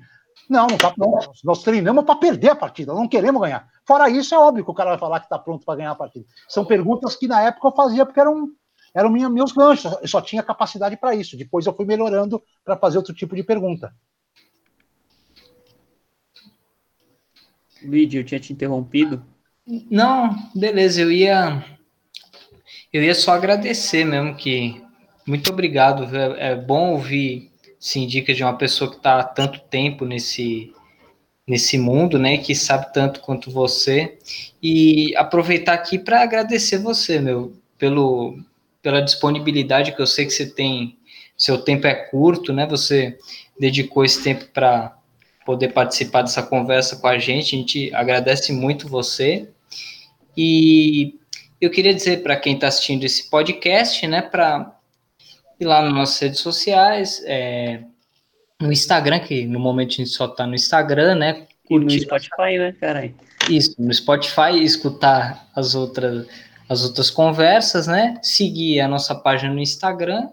não, não tá, não, nós treinamos para perder a partida, não queremos ganhar. Fora isso, é óbvio que o cara vai falar que está pronto para ganhar a partida. São perguntas que na época eu fazia porque eram, eram minha, meus ganchos, eu só tinha capacidade para isso. Depois eu fui melhorando para fazer outro tipo de pergunta. Lídio, eu tinha te interrompido. Não, beleza, eu ia. Eu ia só agradecer mesmo que. Muito obrigado. É, é bom ouvir se indica de uma pessoa que está há tanto tempo nesse, nesse mundo, né, que sabe tanto quanto você, e aproveitar aqui para agradecer você, meu, pelo, pela disponibilidade que eu sei que você tem, seu tempo é curto, né, você dedicou esse tempo para poder participar dessa conversa com a gente, a gente agradece muito você, e eu queria dizer para quem está assistindo esse podcast, né, para e lá nas nossas redes sociais, é, no Instagram, que no momento a gente só tá no Instagram, né? Curtir. E no Spotify, né, caralho? Isso, no Spotify, escutar as outras, as outras conversas, né? Seguir a nossa página no Instagram.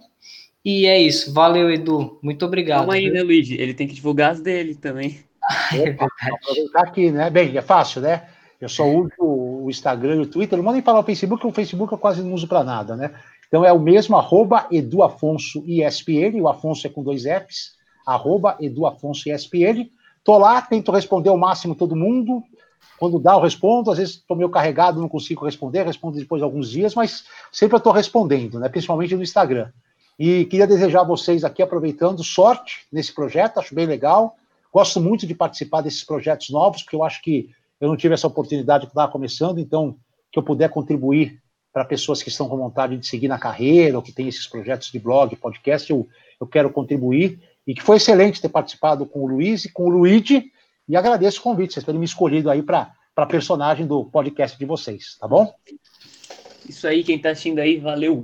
E é isso. Valeu, Edu. Muito obrigado. Calma aí, né, Luigi? Ele tem que divulgar as dele também. Opa, aproveitar aqui, né? Bem, é fácil, né? Eu só uso o Instagram e o Twitter. Não mandem falar o Facebook, o Facebook eu quase não uso para nada, né? Então é o mesmo, arroba ISPN, o Afonso é com dois Fs, arroba Afonso ISPN. Tô lá, tento responder ao máximo todo mundo. Quando dá, eu respondo. Às vezes estou meio carregado, não consigo responder, respondo depois de alguns dias, mas sempre estou respondendo, né? principalmente no Instagram. E queria desejar a vocês aqui, aproveitando, sorte nesse projeto, acho bem legal. Gosto muito de participar desses projetos novos, porque eu acho que eu não tive essa oportunidade que estava começando, então, que eu puder contribuir para pessoas que estão com vontade de seguir na carreira, ou que tem esses projetos de blog, podcast, eu, eu quero contribuir. E que foi excelente ter participado com o Luiz e com o Luigi, e agradeço o convite, vocês terem me escolhido aí para personagem do podcast de vocês, tá bom? Isso aí, quem está assistindo aí, valeu!